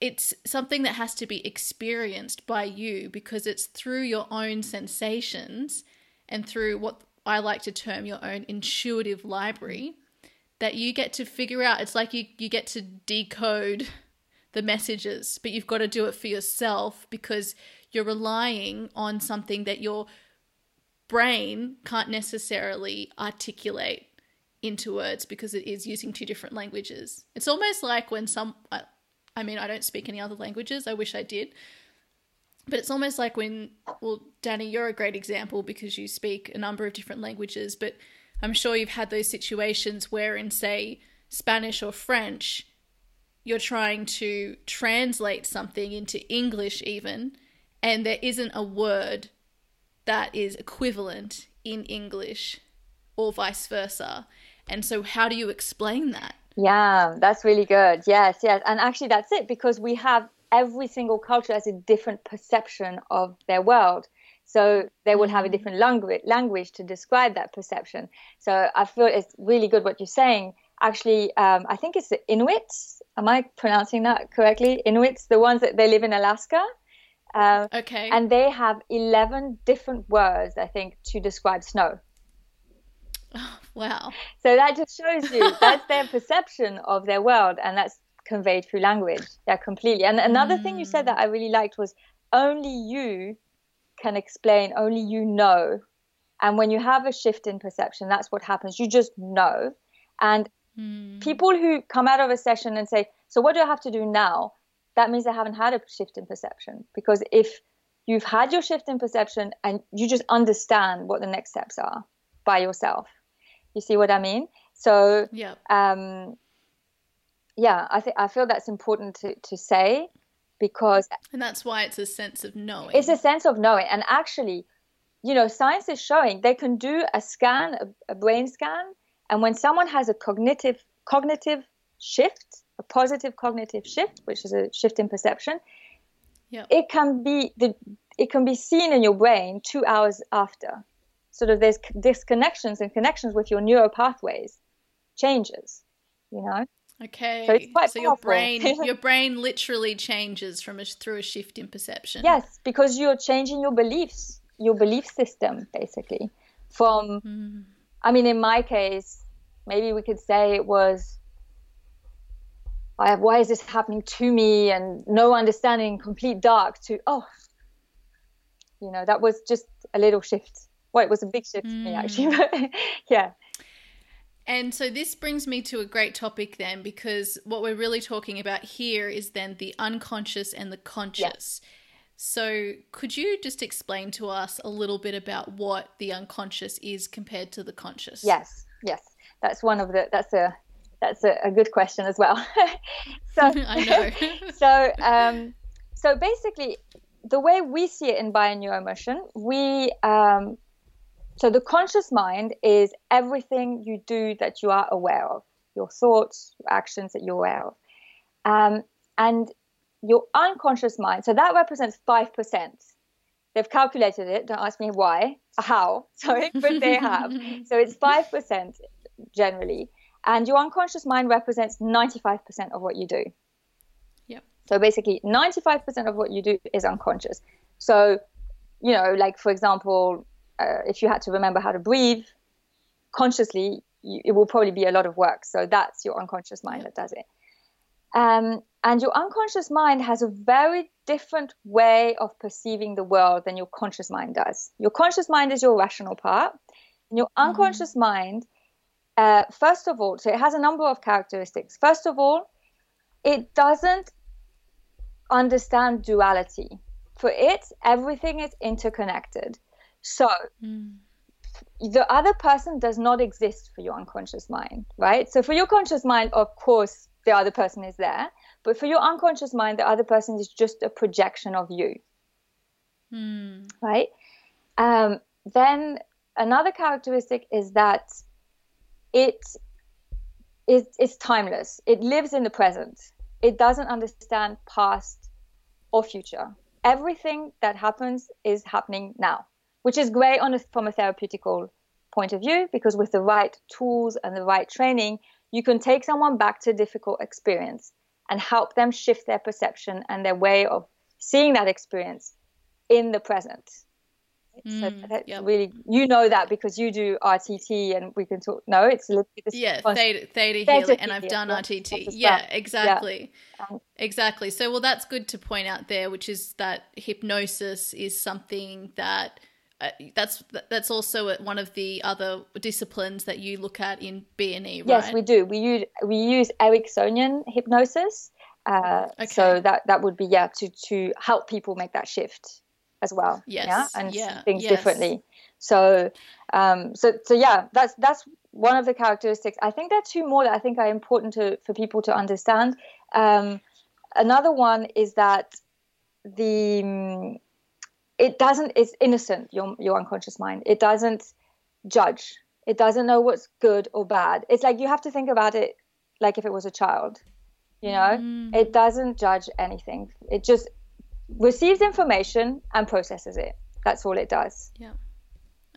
it's something that has to be experienced by you because it's through your own sensations and through what I like to term your own intuitive library that you get to figure out. It's like you, you get to decode the messages, but you've got to do it for yourself because you're relying on something that your brain can't necessarily articulate into words because it is using two different languages. It's almost like when some, uh, I mean, I don't speak any other languages, I wish I did. But it's almost like when, well, Danny, you're a great example because you speak a number of different languages, but I'm sure you've had those situations where, in, say, Spanish or French, you're trying to translate something into English, even, and there isn't a word that is equivalent in English or vice versa. And so, how do you explain that? Yeah, that's really good. Yes, yes. And actually, that's it because we have every single culture has a different perception of their world. So they will have a different language language to describe that perception. So I feel it's really good what you're saying. Actually, um, I think it's the Inuits. Am I pronouncing that correctly? Inuits, the ones that they live in Alaska. Um, okay. And they have 11 different words, I think, to describe snow. Oh, wow. So that just shows you that's their perception of their world, and that's conveyed through language. Yeah, completely. And another mm. thing you said that I really liked was only you can explain, only you know. And when you have a shift in perception, that's what happens. You just know. And mm. people who come out of a session and say, So, what do I have to do now? That means they haven't had a shift in perception. Because if you've had your shift in perception and you just understand what the next steps are by yourself, you see what I mean? So, yeah. Um, yeah, I think I feel that's important to, to say because and that's why it's a sense of knowing it's a sense of knowing and actually you know science is showing they can do a scan a, a brain scan and when someone has a cognitive cognitive shift a positive cognitive shift which is a shift in perception yeah. it can be the it can be seen in your brain two hours after sort of there's disconnections and connections with your neural pathways changes you know Okay. So it's quite so your brain your brain literally changes from a, through a shift in perception. Yes, because you're changing your beliefs, your belief system basically. From mm. I mean in my case, maybe we could say it was I have, why is this happening to me and no understanding, complete dark to oh you know, that was just a little shift. Well, it was a big shift mm. for me actually, but yeah. And so this brings me to a great topic then, because what we're really talking about here is then the unconscious and the conscious. So could you just explain to us a little bit about what the unconscious is compared to the conscious? Yes, yes. That's one of the that's a that's a, a good question as well. so I know. so um, so basically the way we see it in bioneuroemotion, we um, so the conscious mind is everything you do that you are aware of, your thoughts, your actions that you're aware of. Um, and your unconscious mind, so that represents 5%. They've calculated it, don't ask me why, how, sorry, but they have. so it's 5% generally. And your unconscious mind represents 95% of what you do. Yep. So basically, 95% of what you do is unconscious. So, you know, like for example, uh, if you had to remember how to breathe consciously, you, it will probably be a lot of work. So that's your unconscious mind that does it. Um, and your unconscious mind has a very different way of perceiving the world than your conscious mind does. Your conscious mind is your rational part, and your mm-hmm. unconscious mm-hmm. mind, uh, first of all, so it has a number of characteristics. First of all, it doesn't understand duality. For it, everything is interconnected. So mm. the other person does not exist for your unconscious mind, right? So for your conscious mind, of course, the other person is there. But for your unconscious mind, the other person is just a projection of you. Mm. Right? Um, then another characteristic is that it is it's timeless. It lives in the present. It doesn't understand past or future. Everything that happens is happening now which is great on a, from a therapeutical point of view because with the right tools and the right training, you can take someone back to a difficult experience and help them shift their perception and their way of seeing that experience in the present. Mm, so that's yep. really you know that because you do RTT and we can talk. No, it's a little bit yeah theta, theta, theta healing, and I've done RTT. Yeah, exactly, yeah. Um, exactly. So well, that's good to point out there, which is that hypnosis is something that uh, that's that's also one of the other disciplines that you look at in BNE, right? Yes, we do. We use we use Ericksonian hypnosis. Uh, okay. So that that would be yeah to to help people make that shift as well. Yes. Yeah, and yeah. things yes. differently. So um so so yeah, that's that's one of the characteristics. I think there are two more that I think are important to for people to understand. Um, another one is that the it doesn't it's innocent your your unconscious mind it doesn't judge it doesn't know what's good or bad it's like you have to think about it like if it was a child you know mm. it doesn't judge anything it just receives information and processes it That's all it does. Yeah.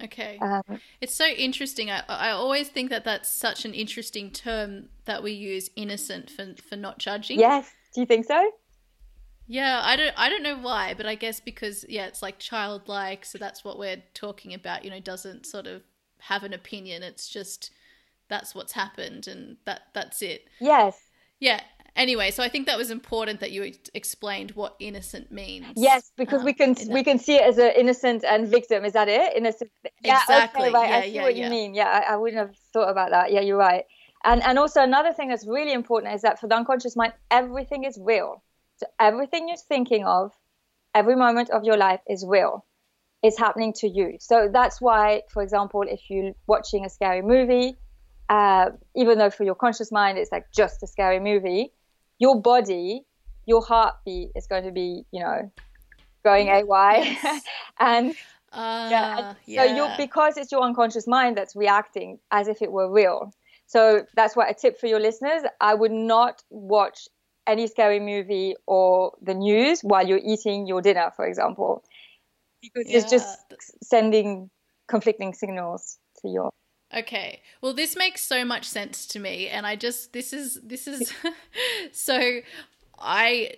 Okay. Um, it's so interesting. I, I always think that that's such an interesting term that we use, innocent, for, for not judging. yes. Do you think so? Yeah, I don't I don't know why, but I guess because yeah, it's like childlike, so that's what we're talking about, you know, doesn't sort of have an opinion. It's just that's what's happened and that that's it. Yes. Yeah. Anyway, so I think that was important that you explained what innocent means. Yes, because um, we can we can see it as an innocent and victim. Is that it? Innocent. Yeah, Exactly. Okay, right. I see yeah, what yeah. you mean. Yeah, I, I wouldn't have thought about that. Yeah, you're right. And and also another thing that's really important is that for the unconscious mind, everything is real. So everything you're thinking of, every moment of your life is real. It's happening to you. So that's why, for example, if you're watching a scary movie, uh, even though for your conscious mind it's like just a scary movie, your body, your heartbeat is going to be, you know, going AY. And Ah, yeah, yeah. so you because it's your unconscious mind that's reacting as if it were real. So that's why a tip for your listeners: I would not watch any scary movie or the news while you're eating your dinner, for example, because it's just sending conflicting signals to your. Okay. Well, this makes so much sense to me and I just this is this is so I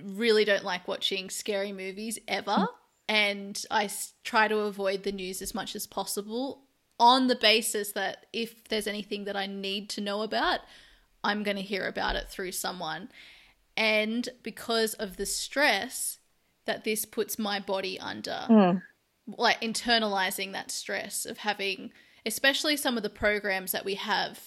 really don't like watching scary movies ever mm. and I s- try to avoid the news as much as possible on the basis that if there's anything that I need to know about, I'm going to hear about it through someone. And because of the stress that this puts my body under, Mm. like internalizing that stress of having especially some of the programs that we have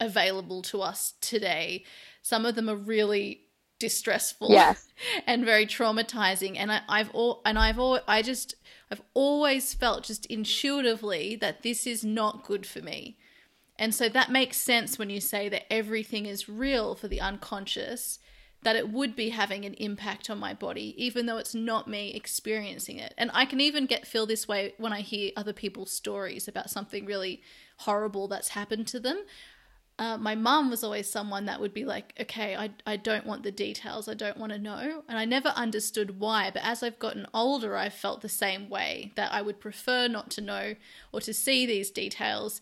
available to us today some of them are really distressful Yes. and very traumatizing and I, i've all and i've all i just i've always felt just intuitively that this is not good for me and so that makes sense when you say that everything is real for the unconscious, that it would be having an impact on my body, even though it's not me experiencing it. And I can even get feel this way when I hear other people's stories about something really horrible that's happened to them. Uh, my mum was always someone that would be like, okay, I, I don't want the details, I don't want to know. And I never understood why, but as I've gotten older, I've felt the same way that I would prefer not to know or to see these details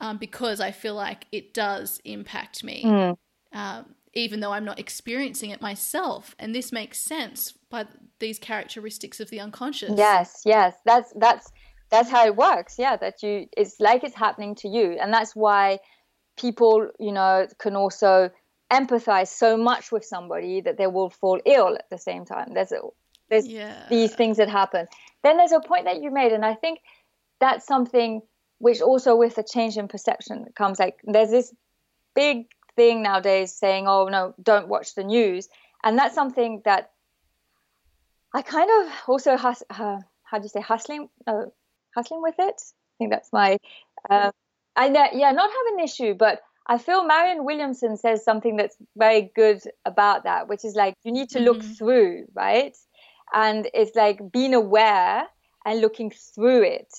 um, because I feel like it does impact me, Mm. um, even though I'm not experiencing it myself. And this makes sense by these characteristics of the unconscious. Yes, yes. That's that's that's how it works. Yeah, that you it's like it's happening to you. And that's why people, you know, can also empathize so much with somebody that they will fall ill at the same time. There's a, there's Yeah. these things that happen. Then there's a point that you made, and I think that's something which also with the change in perception comes like there's this big thing nowadays saying, oh no, don't watch the news. And that's something that I kind of also has uh, how do you say hustling uh, hustling with it. I think that's my uh, I uh, yeah not have an issue, but I feel Marianne Williamson says something that's very good about that, which is like you need to look Mhm. through, right? And it's like being aware and looking through it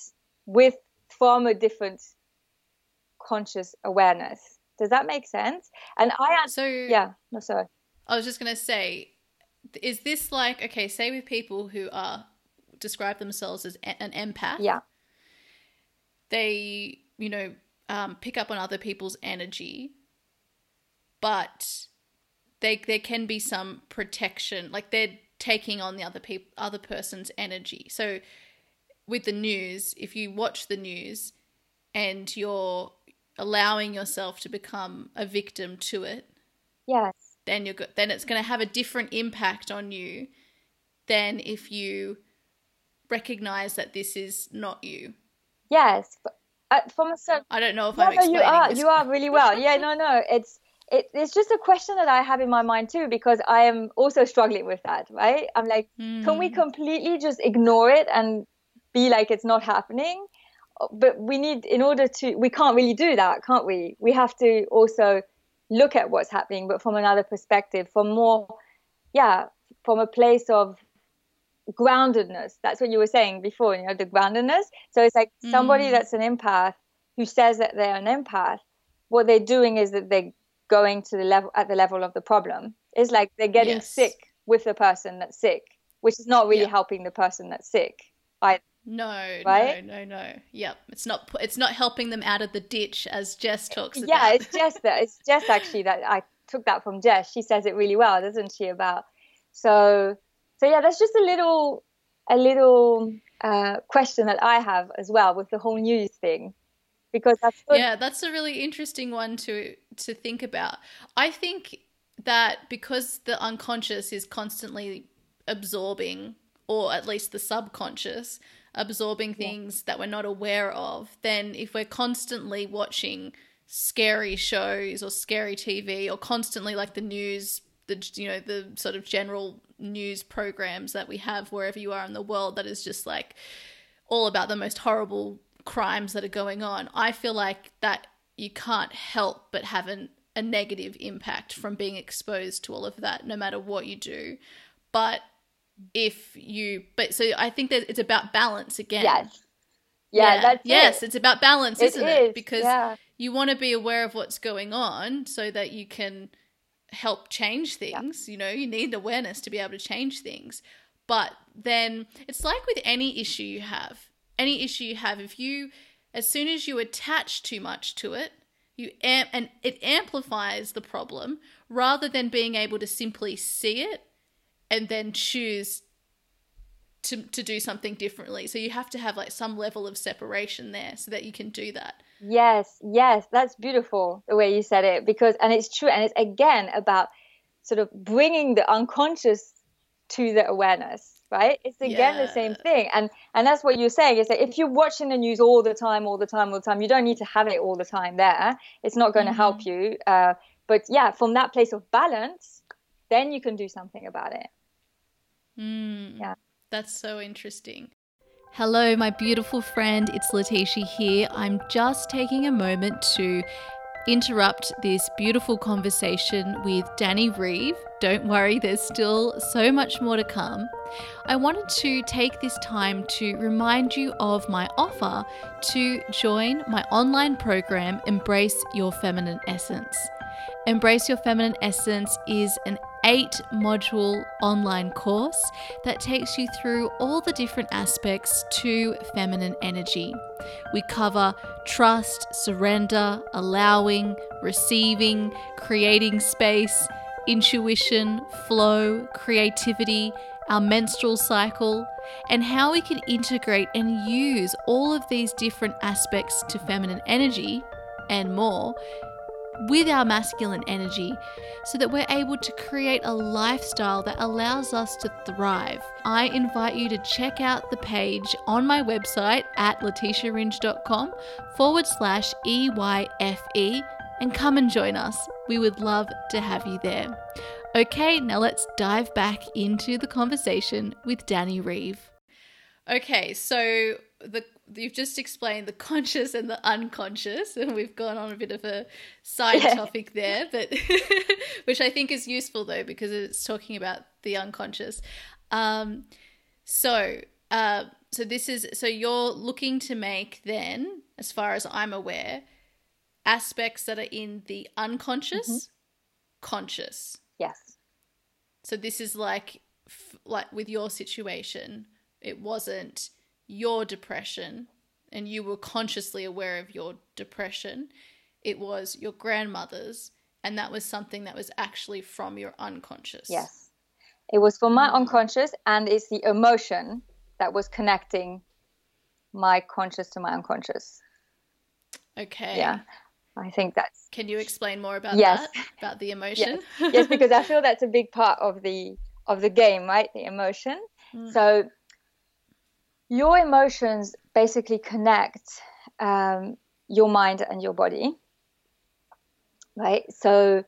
with from a different conscious awareness. Does that make sense? And I So yeah, no sorry. I was just gonna say, is this like okay? Say with people who are describe themselves as an empath. Yeah. they you know um, pick up on other people's energy but they there can be some protection like they're taking on the other people other person's energy so with the news if you watch the news and you're allowing yourself to become a victim to it Yes. then you're go- then it's going to have a different impact on you than if you recognize that this is not you Yes. But, uh, from a certain I don't know if I'm no, explaining you are you are really well. Yeah, no, no, it's it, it's just a question that I have in my mind too because I am also struggling with that. Right? I'm like, can we Mm. completely just ignore it and be like it's not happening? But we need, in order to, we can't really do that, can't we? We have to also look at what's happening, but from another perspective, from more, yeah, from a place of groundedness. That's what you were saying before, you know, the groundedness. So it's like somebody Mm. that's an empath who says that they're an empath. What they're doing is that they're going to the level at the level of the problem. It's like they're getting Yes. sick with the person that's sick. which is not really Yeah. helping the person that's sick. I No, Right? no, no, no. Yep, it's not. It's not helping them out of the ditch, as Jess talks about. yeah, it's Jess that it's Jess actually that I took that from Jess. She says it really well, doesn't she? About so so yeah, that's just a little a little uh, question that I have as well with the whole news thing, because that's what, yeah, that's a really interesting one to to think about. I think that because the unconscious is constantly absorbing, or at least the subconscious absorbing things that we're not aware of, then if we're constantly watching scary shows or scary TV or constantly like the news, the you know the sort of general news programs that we have wherever you are in the world that is just like all about the most horrible crimes that are going on. I feel like that you can't help but have an, a negative impact from being exposed to all of that, no matter what you do. But if you, but so I think that it's about balance again. yes, yeah, that's yes, it. it's about balance, isn't is, it? Because yeah. you want to be aware of what's going on so that you can help change Yeah. things. You know, you need awareness to be able to change things. But then it's like with any issue you have, any issue you have, if you, as soon as you attach too much to it, you am- and it amplifies the problem rather than being able to simply see it and then choose to, to do something differently. So you have to have like some level of separation there so that you can do that. Yes, yes, that's beautiful the way you said it because, and it's true, and it's again about sort of bringing the unconscious to the awareness, right? It's again the same thing, and and that's what you're saying is that if you're watching the news all the time, all the time, all the time, you don't need to have it all the time there. It's not going to help you. Uh, but yeah, from that place of balance, then you can do something about it. Mm, Yeah. That's so interesting. Hello, my beautiful friend. It's Letitia here. I'm just taking a moment to interrupt this beautiful conversation with Danny Reeve. Don't worry, there's still so much more to come. I wanted to take this time to remind you of my offer to join my online program, Embrace Your Feminine Essence. Embrace Your Feminine Essence is an eight module online course that takes you through all the different aspects to feminine energy. We cover trust, surrender, allowing, receiving, creating space, intuition, flow, creativity, our menstrual cycle, and how we can integrate and use all of these different aspects to feminine energy and more with our masculine energy so that we're able to create a lifestyle that allows us to thrive. I invite you to check out the page on my website at letitiaringe.com forward slash EYFE and come and join us. We would love to have you there. Okay, now let's dive back into the conversation with Danny Reeve. Okay, so the you've just explained the conscious and the unconscious, and we've gone on a bit of a side Yeah. topic there, but which I think is useful though because it's talking about the unconscious. Um, so, uh, so this is so you're looking to make then, as far as I'm aware, aspects that are in the unconscious conscious. Yes, So this is like f- like with your situation, it wasn't your depression and you were consciously aware of your depression. It was your grandmother's and that was something that was actually from your unconscious. yes. It was from my unconscious, and it's the emotion that was connecting my conscious to my unconscious. Okay. Yeah, I think that's Can you explain more about Yes. that? About the emotion? yes because i feel that's a big part of the of the game right the emotion Mm. so your emotions basically connect um, your mind and your body right? So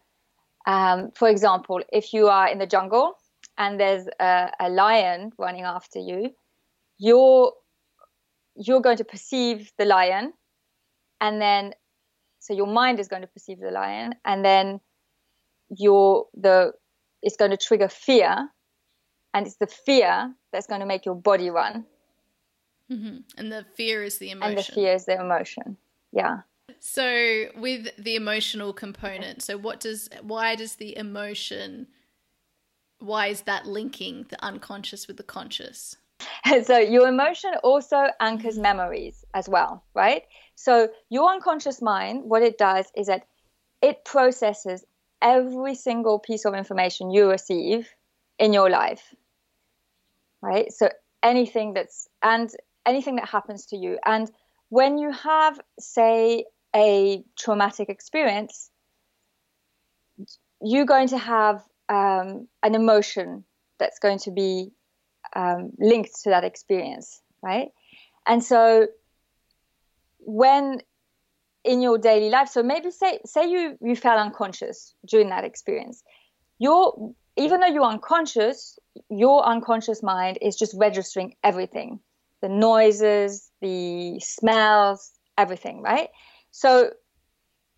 um, for example if you are in the jungle and there's a, a lion running after you you're you're going to perceive the lion and then so your mind is going to perceive the lion and then your the it's going to trigger fear and it's the fear that's going to make your body run hmm And the fear is the emotion. and the fear is the emotion yeah So with the emotional component, so what does why does the emotion why is that linking the unconscious with the conscious? so your emotion also anchors memories as well, right? So your unconscious mind, what it does is that it processes every single piece of information you receive in your life, right? So anything that's and anything that happens to you, and when you have, say, a traumatic experience, you're going to have um, an emotion that's going to be um, linked to that experience, right? And so when in your daily life, so maybe say say you you felt unconscious during that experience, your even though you're unconscious, your unconscious mind is just registering everything, the noises, the smells, everything, right? So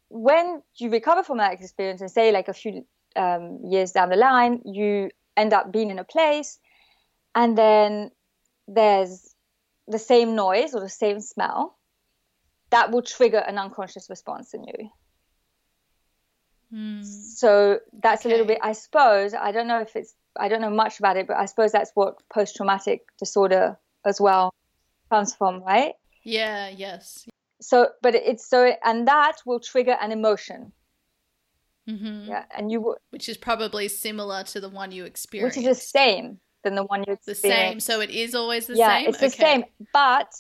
when you recover from that experience and say like a few um, years down the line, you end up being in a place and then there's the same noise or the same smell, that will trigger an unconscious response in you. Mm. So that's Okay. a little bit, I suppose, I don't know if it's, I don't know much about it, but I suppose that's what post traumatic disorder as well comes from, right? Yeah, yes. So, but it's so, and that will trigger an emotion. hmm Yeah. And you, Which is probably similar to the one you experience, which is the same than the one you experience. The same. So it is always the yeah, same? it's the Okay. same. But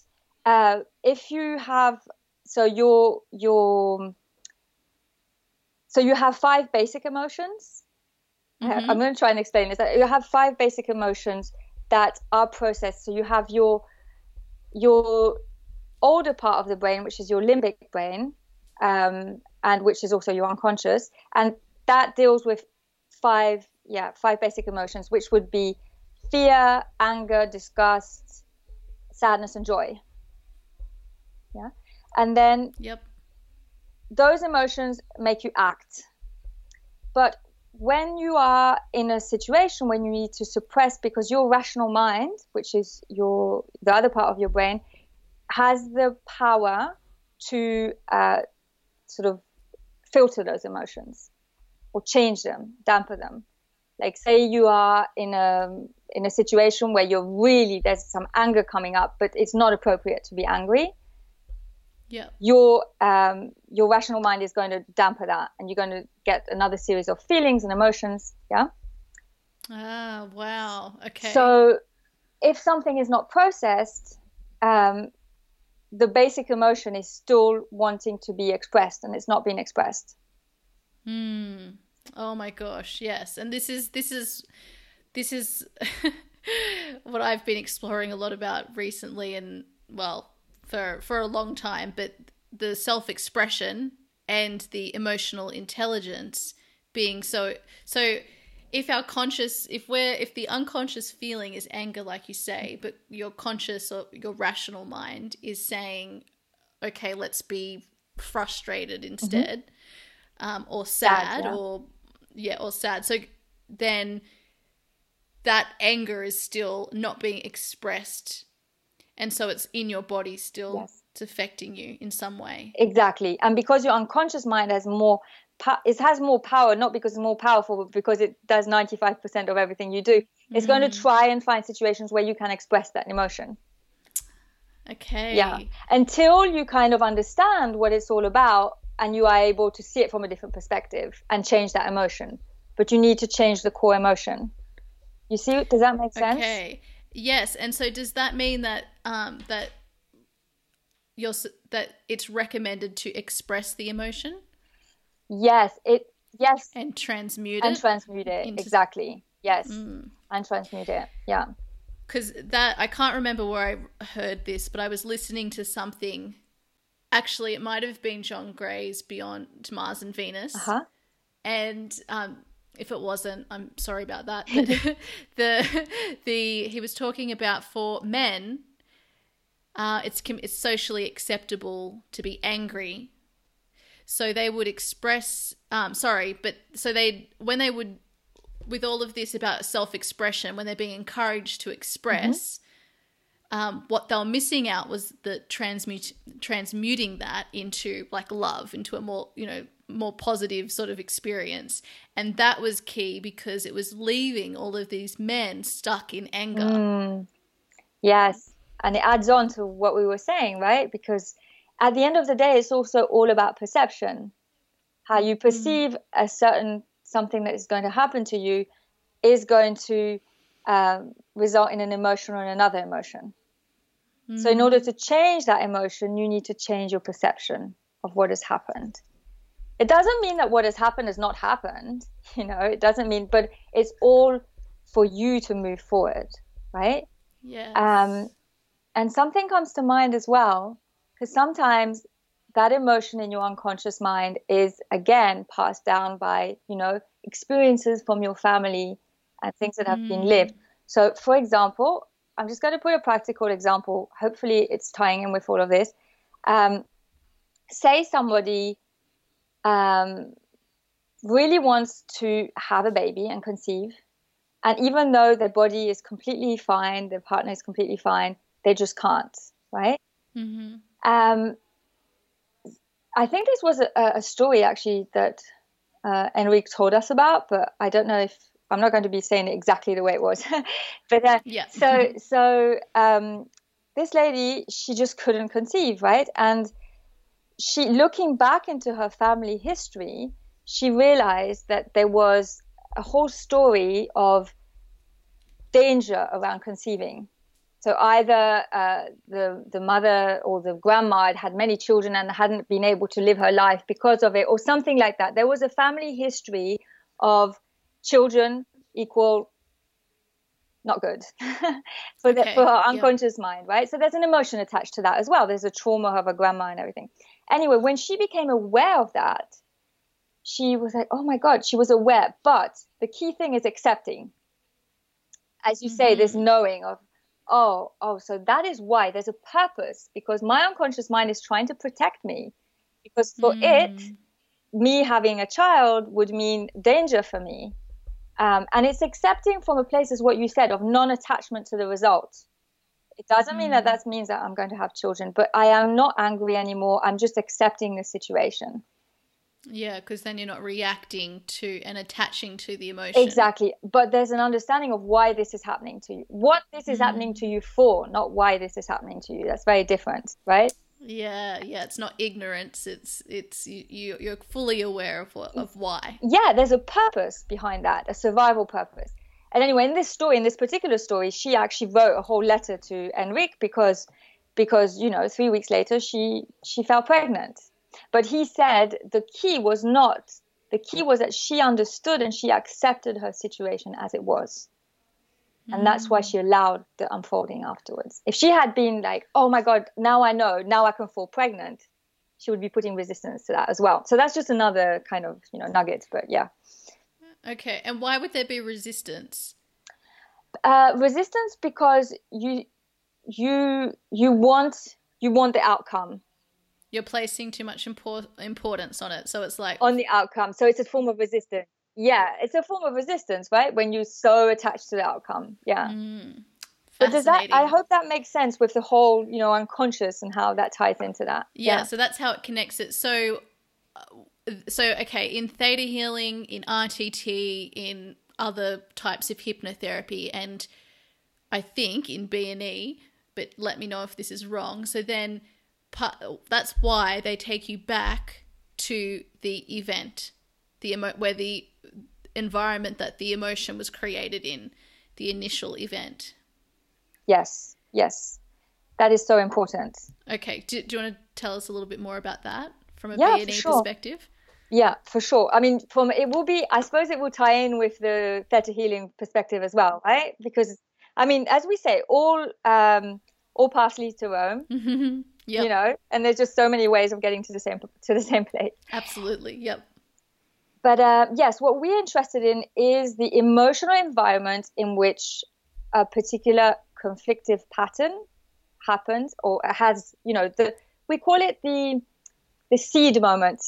uh, if you have, so your your, so you have five basic emotions. I- Mhm. I'm going to try and explain this. You have five basic emotions that are processed. So you have your your older part of the brain, which is your limbic brain, um, and which is also your unconscious, and that deals with five yeah five basic emotions, which would be fear, anger, disgust, sadness, and joy. Yeah, and then Yep. those emotions make you act. But when you are in a situation when you need to suppress because your rational mind, which is your the other part of your brain, has the power to uh, sort of filter those emotions or change them, damper them. Like say you are in a in a situation where you're really there's some anger coming up, but it's not appropriate to be angry Yep. your um, your rational mind is going to damper that, and you're going to get another series of feelings and emotions. Yeah. Ah, wow. Okay. So, if something is not processed, um, the basic emotion is still wanting to be expressed, and it's not being expressed. Hmm. Oh my gosh, yes. And this is this is this is what I've been exploring a lot about recently and well, for for a long time, but the self-expression and the emotional intelligence being so so if our conscious if we're if the unconscious feeling is anger like you say, but your conscious or your rational mind is saying okay, let's be frustrated instead. Um, or sad, Sad, yeah. or yeah, or sad. So then that anger is still not being expressed, and so it's in your body still. Yes. It's affecting you in some way. Exactly, and because your unconscious mind has more, it has more power, not because it's more powerful, but because it does 95% of everything you do. It's going to mm. try and find situations where you can express that emotion. Okay. Yeah. Until you kind of understand what it's all about and you are able to see it from a different perspective and change that emotion. But you need to change the core emotion. You see, does that make sense? Okay. Yes, and so does that mean that um that you're that it's recommended to express the emotion Yes, it yes and transmute and it? transmute it. into- Exactly. Yes. Mm. And transmute it. Yeah. because that I can't remember where I heard this, but I was listening to something. Actually, it might have been John Gray's Beyond Mars and Venus, Uh-huh. and um, if it wasn't, I'm sorry about that. The the he was talking about for men, uh, it's it's socially acceptable to be angry, so they would express. Um, sorry, but so they when they would with all of this about self expression, when they're being encouraged to express, um, what they were missing out was the transmute transmuting that into like love, into a more you know more positive sort of experience. And that was key because it was leaving all of these men stuck in anger. Mm. Yes. And it adds on to what we were saying, right? Because at the end of the day, it's also all about perception. How you perceive mm. a certain something that is going to happen to you is going to um, result in an emotion or another emotion. Mm. So, in order to change that emotion, you need to change your perception of what has happened it doesn't mean that what has happened has not happened you know it doesn't mean but it's all for you to move forward right yeah um and something comes to mind as well because sometimes that emotion in your unconscious mind is again passed down by you know experiences from your family and things that have mm. been lived so for example i'm just going to put a practical example hopefully it's tying in with all of this um, say somebody um, really wants to have a baby and conceive. And even though their body is completely fine, their partner is completely fine, they just can't, right? Mm-hmm. Um, I think this was a, a story actually that uh, Enrique told us about, but I don't know if I'm not going to be saying it exactly the way it was. but uh, yeah. so so um, this lady, she just couldn't conceive, right? And she looking back into her family history she realized that there was a whole story of danger around conceiving so either uh, the the mother or the grandma had had many children and hadn't been able to live her life because of it, or something like that. There was a family history of children equal not good for okay. the, for our unconscious yeah. mind, right? So there's an emotion attached to that as well. There's a trauma of a grandma and everything. Anyway, when she became aware of that, she was like, oh my God, she was aware. But the key thing is accepting. As you mm-hmm. say, this knowing of, oh, oh, so that is why there's a purpose because my unconscious mind is trying to protect me. Because for mm. it, me having a child would mean danger for me. Um, and it's accepting from a place, as what you said, of non attachment to the result. It doesn't mm. mean that mm. that means that I'm going to have children, but I am not angry anymore. I'm just accepting the situation. Yeah, because then you're not reacting to and attaching to the emotion. Exactly. But there's an understanding of why this is happening to you, what this is mm. happening to you for, not why this is happening to you. That's very different, right? Yeah, yeah, it's not ignorance. It's it's you you're fully aware of what, of why. Yeah, there's a purpose behind that, a survival purpose. And anyway, in this story, in this particular story, she actually wrote a whole letter to Enrique because because you know three weeks later she she fell pregnant. But he said the key was not the key was that she understood and she accepted her situation as it was. And that's why mm. she allowed the unfolding afterwards. If she had been like, oh my God, now I know, now I can fall pregnant, she would be putting resistance to that as well. So that's just another kind of, you know, nugget. But yeah. Okay, and why would there be resistance? Uh, resistance because you you you want you want the outcome. You're placing too much import- importance on it, so it's like on the outcome. So it's a form of resistance. Yeah, it's a form of resistance, right? When you're so attached to the outcome. Yeah. Mm, but does that? I hope that makes sense with the whole, you know, unconscious and how that ties into that. Yeah. yeah. So that's how it connects it. So so okay in theta healing in rtt in other types of hypnotherapy and i think in B and E, but let me know if this is wrong so then that's why they take you back to the event the emo- where the environment that the emotion was created in the initial event yes yes that is so important okay do, do you want to tell us a little bit more about that from a yeah, BNE sure. perspective yeah, for sure. I mean, from it will be. I suppose it will tie in with the theta healing perspective as well, right? Because I mean, as we say, all um, all paths lead to Rome. Yep. You know, and there's just so many ways of getting to the same to the same place. Absolutely. Yep. But uh, yes, what we're interested in is the emotional environment in which a particular conflictive pattern happens or has, you know, the we call it the the seed moment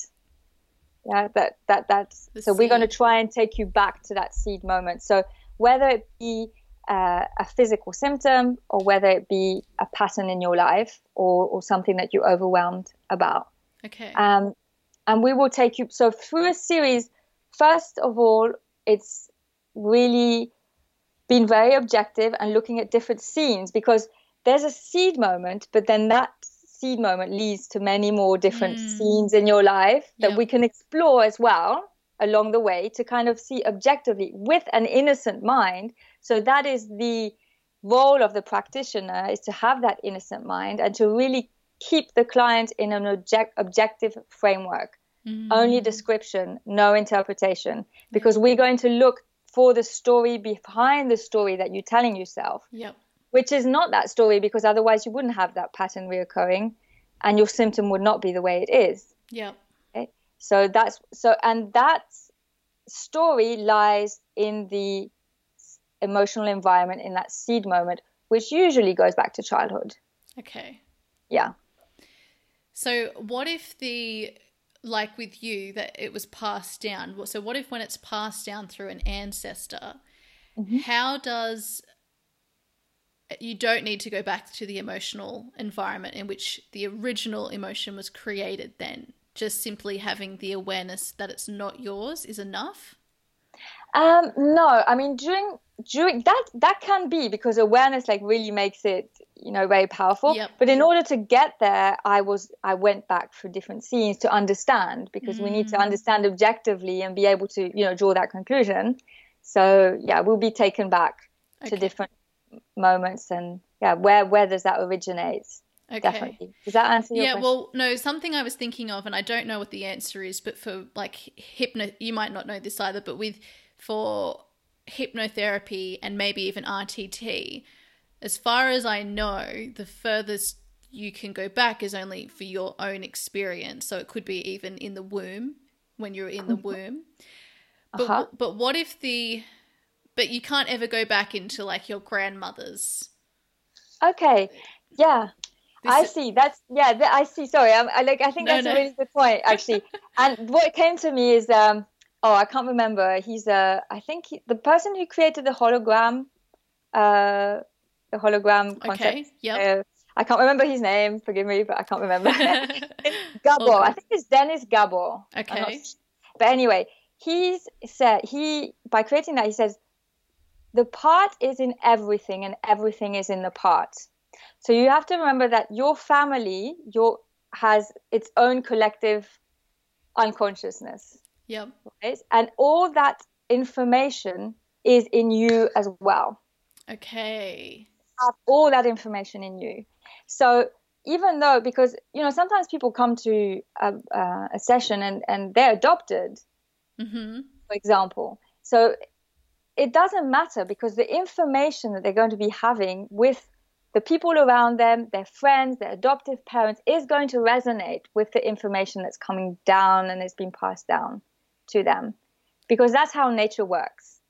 yeah that that that's the so seed. we're going to try and take you back to that seed moment so whether it be uh, a physical symptom or whether it be a pattern in your life or, or something that you're overwhelmed about okay um, and we will take you so through a series. First of all, it's really been very objective and looking at different scenes because there's a seed moment, but then that seed moment leads to many more different mm. scenes in your life that yep. we can explore as well along the way to kind of see objectively with an innocent mind. So that is the role of the practitioner is to have that innocent mind and to really keep the client in an object, objective framework. Mm. Only description, no interpretation, because we're going to look for the story behind the story that you're telling yourself. Yep. Which is not that story because otherwise you wouldn't have that pattern reoccurring and your symptom would not be the way it is. Yeah. Okay? So that's so and that story lies in the emotional environment in that seed moment, which usually goes back to childhood. Okay. Yeah. So what if the like with you that it was passed down so what if when it's passed down through an ancestor mm-hmm. how does you don't need to go back to the emotional environment in which the original emotion was created then just simply having the awareness that it's not yours is enough um, no i mean during during that that can be because awareness like really makes it you know very powerful yep. but in order to get there i was i went back through different scenes to understand because mm. we need to mm. understand objectively and be able to you know draw that conclusion so yeah we'll be taken back okay. to different moments and yeah where where does that originate Okay. Definitely. Does that answer your yeah, question? well, no, something I was thinking of, and I don't know what the answer is, but for like hypno, you might not know this either, but with for hypnotherapy and maybe even RTT, as far as I know, the furthest you can go back is only for your own experience. So it could be even in the womb when you're in the mm-hmm. womb. But uh-huh. but what if the but you can't ever go back into like your grandmother's. Okay. Yeah. This I see. That's yeah. I see. Sorry, I'm, I like. I think no, that's no. a really good point, actually. and what came to me is um, oh i can't remember he's uh i think he, the person who created the hologram uh the hologram concept okay yeah uh, I can't remember his name. Forgive me, but I can't remember. Gabor. Okay. I think it's Dennis Gabor. Okay. But anyway, he's said he by creating that he says the part is in everything and everything is in the part. So you have to remember that your family your has its own collective unconsciousness. Yep. Right? And all that information is in you as well. Okay. Have all that information in you. So even though, because you know, sometimes people come to a, uh, a session and and they're adopted, mm-hmm. for example. So it doesn't matter because the information that they're going to be having with the people around them, their friends, their adoptive parents, is going to resonate with the information that's coming down and is being passed down to them. Because that's how nature works.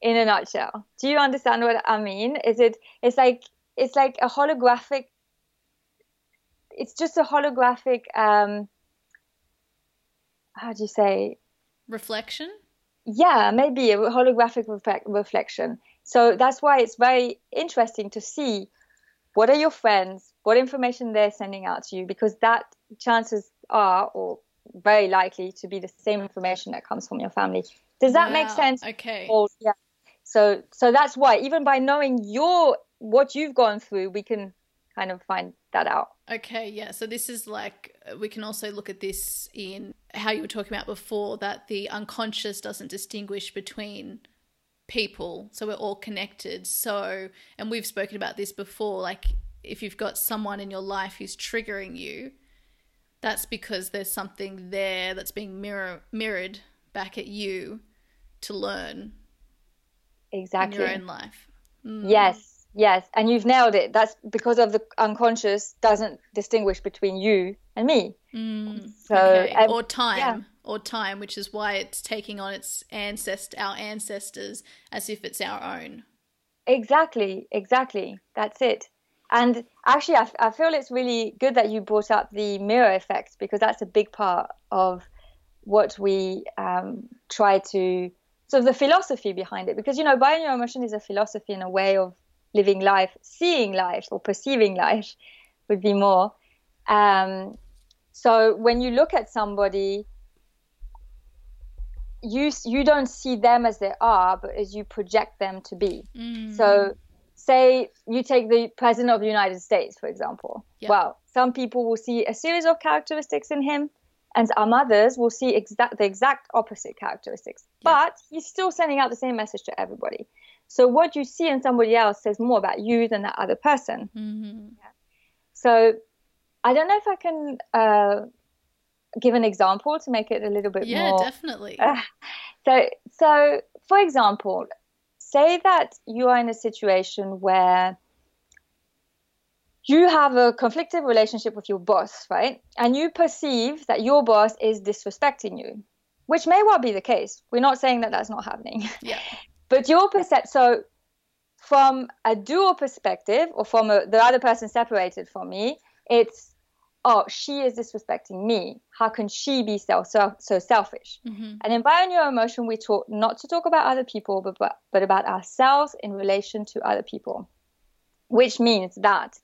In a nutshell. Do you understand what i mean? Is it it's like it's like a holographic it's just a holographic um how do you say? Reflection? Yeah maybe a holographic reflect, reflection. So that's why it's very interesting to see what are your friends what information they're sending out to you because that chances are or very likely to be the same information that comes from your family. Does that wow. make sense? Okay. Or, yeah. So so that's why even by knowing your what you've gone through, we can kind of find that out. Okay, yeah. So this is like we can also look at this in how you were talking about before that the unconscious doesn't distinguish between people. So we're all connected. So and we've spoken about this before like if you've got someone in your life who's triggering you, that's because there's something there that's being mirror mirrored back at you to learn exactly in your own life. Mm. Yes, yes, and you've nailed it. That's because of the unconscious doesn't distinguish between you and me. Mm. So okay. um, or time. Yeah. Or time, which is why it's taking on its ancest our ancestors as if it's our own. Exactly, exactly. That's it. And actually, I, I feel it's really good that you brought up the mirror effect because that's a big part of what we um, try to so the philosophy behind it because you know bioneuroemotion is a philosophy and a way of living life seeing life or perceiving life would be more um, So when you look at somebody, you you don't see them as they are, but as you project them to be. Mm. So say you take the president of the United States, for example. Yeah. Well, some people will see a series of characteristics in him, and some others will see exact the exact opposite characteristics. Yeah. But he's still sending out the same message to everybody. So what you see in somebody else says more about you than that other person. Mhm. So I don't know if I can uh, give an example to make it a little bit Yeah, more. definitely. Uh, so, so for example, say that you are in a situation where you have a conflicted relationship with your boss, right? And you perceive that your boss is disrespecting you, which may well be the case. We're not saying that that's not happening. yeah. But your percep so from a dual perspective or from a, the other person separated from me, it's oh, she is disrespecting me. How can she be so so, so selfish? Mhm. And in bioneuroemotion, we talk not to talk about other people, but, but but about ourselves in relation to other people, which means that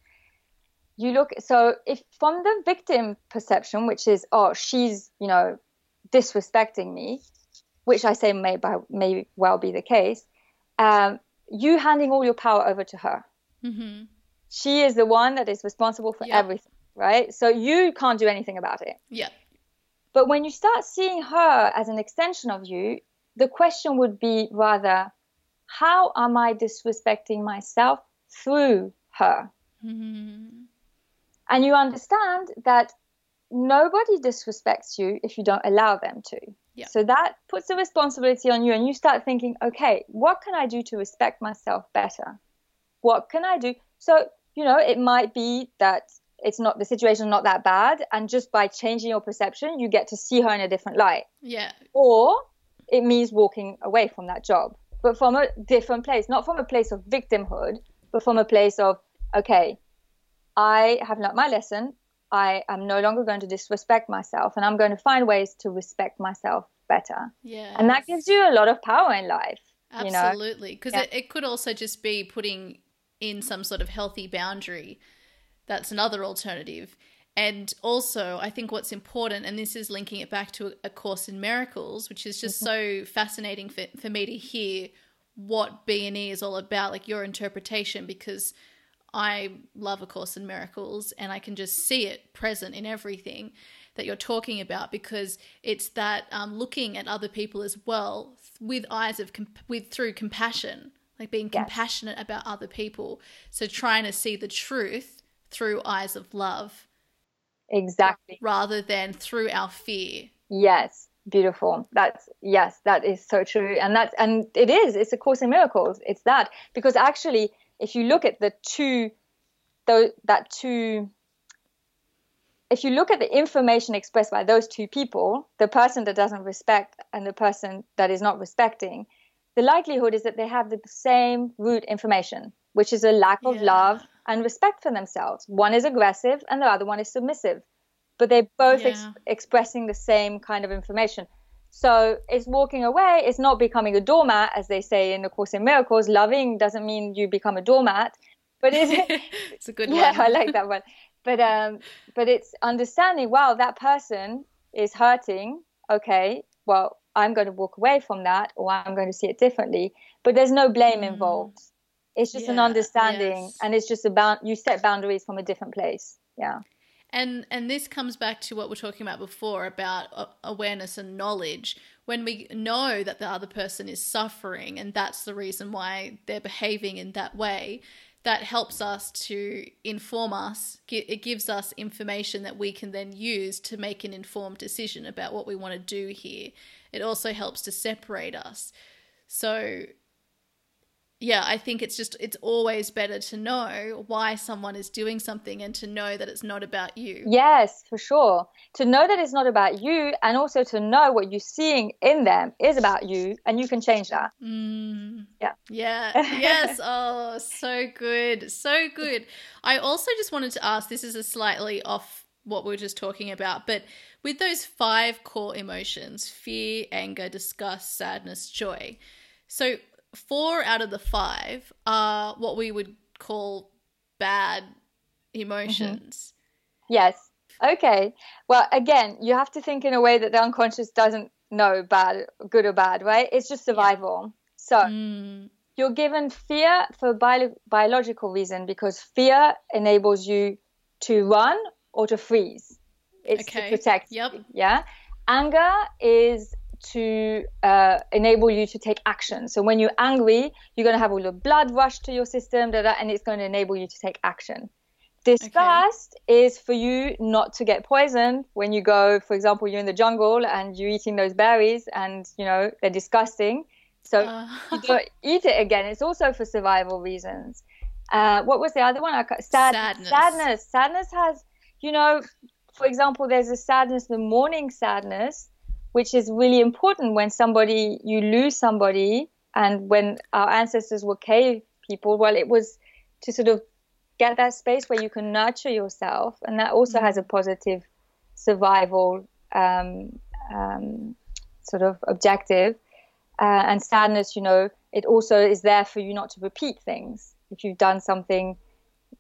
you look. So if from the victim perception, which is oh, she's you know disrespecting me, which I say may by, may well be the case, um, you handing all your power over to her. Mhm. She is the one that is responsible for Yeah. everything, right? So you can't do anything about it. Yeah. But when you start seeing her as an extension of you, the question would be rather, how am I disrespecting myself through her? Mhm. And you understand that nobody disrespects you if you don't allow them to. Yeah. So that puts the responsibility on you, and you start thinking, okay, what can I do to respect myself better? What can I do? So, you know, it might be that it's not the situation not that bad, and just by changing your perception, you get to see her in a different light. Yeah. Or it means walking away from that job, but from a different place, not from a place of victimhood, but from a place of, okay, I have learnt my lesson. I am no longer going to disrespect myself, and I'm going to find ways to respect myself better. Yeah. And that gives you a lot of power in life. you know? Absolutely. Because Yeah. it, it could also just be putting in some sort of healthy boundary. That's another alternative. And also, I think what's important, and this is linking it back to A Course in Miracles, which is just so fascinating for, for me to hear what B&E is all about, like your interpretation, because I love A Course in Miracles and I can just see it present in everything that you're talking about because it's that um, looking at other people as well with eyes of comp- with through compassion, like being Yes. compassionate about other people. So trying to see the truth through eyes of love Exactly. rather than through our fear. Yes. Beautiful. That's yes, that is so true. And that's and it is, it's a course in miracles. It's that. Because actually, if you look at the two though that two if you look at the information expressed by those two people, the person that doesn't respect and the person that is not respecting, the likelihood is that they have the same root information, which is a lack of Yeah. love and respect for themselves. One is aggressive and the other one is submissive, but they're both ex- expressing the same kind of information. So it's walking away, it's not becoming a doormat, as they say in the Course in Miracles. Loving doesn't mean you become a doormat, but it's, it's a good yeah, one. I like that one. But um, but it's understanding. Wow, that person is hurting. Okay, well, I'm going to walk away from that, or I'm going to see it differently. But there's no blame Mm. involved. It's just an understanding, yes. and it's just about you set boundaries from a different place. Yeah. And and this comes back to what we're talking about before about uh, awareness and knowledge. When we know that the other person is suffering and that's the reason why they're behaving in that way, that helps us to inform us. It gives us information that we can then use to make an informed decision about what we want to do here. It also helps to separate us. So yeah, I think it's just it's always better to know why someone is doing something and to know that it's not about you. Yes, for sure. To know that it's not about you, and also to know what you're seeing in them is about you, and you can change that. Mm. Yeah. Yeah. Yes. Oh, so good. So good. I also just wanted to ask this is a slightly off what we were just talking about, but with those five core emotions fear, anger, disgust, sadness, joy. So, four out of the five are what we would call bad emotions. Yes. Okay. Well, again, you have to think in a way that the unconscious doesn't know bad, good or bad, right? It's just survival. Yeah. So mm. you're given fear for bio- biological reason because fear enables you to run or to freeze. It's okay. to protect. Yep. Yeah. Anger is to uh, enable you to take action. So when you're angry, you're going to have all the blood rush to your system, da, da, and it's going to enable you to take action. Disgust okay. is for you not to get poisoned when you go, for example, you're in the jungle and you're eating those berries and, you know, they're disgusting. So uh. you don't eat it again. It's also for survival reasons. Uh, what was the other one? Sad, sadness. Sadness. Sadness has, you know, for example, there's a sadness, the mourning sadness, which is really important when somebody, you lose somebody. And when our ancestors were cave people, well, it was to sort of get that space where you can nurture yourself, and that also mm-hmm. has a positive survival um, um, sort of objective. Uh, and sadness, you know, it also is there for you not to repeat things. If you've done something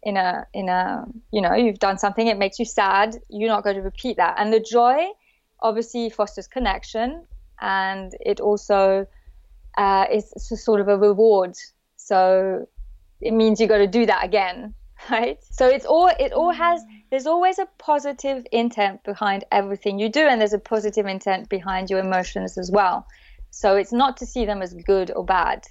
in a in a you know you've done something, it makes you sad. You're not going to repeat that. And the joy, obviously, fosters connection, and it also uh, is sort of a reward. So it means you got to do that again right? So it's all it all has there's always a positive intent behind everything you do and there's a positive intent behind your emotions as well. So it's not to see them as good or bad.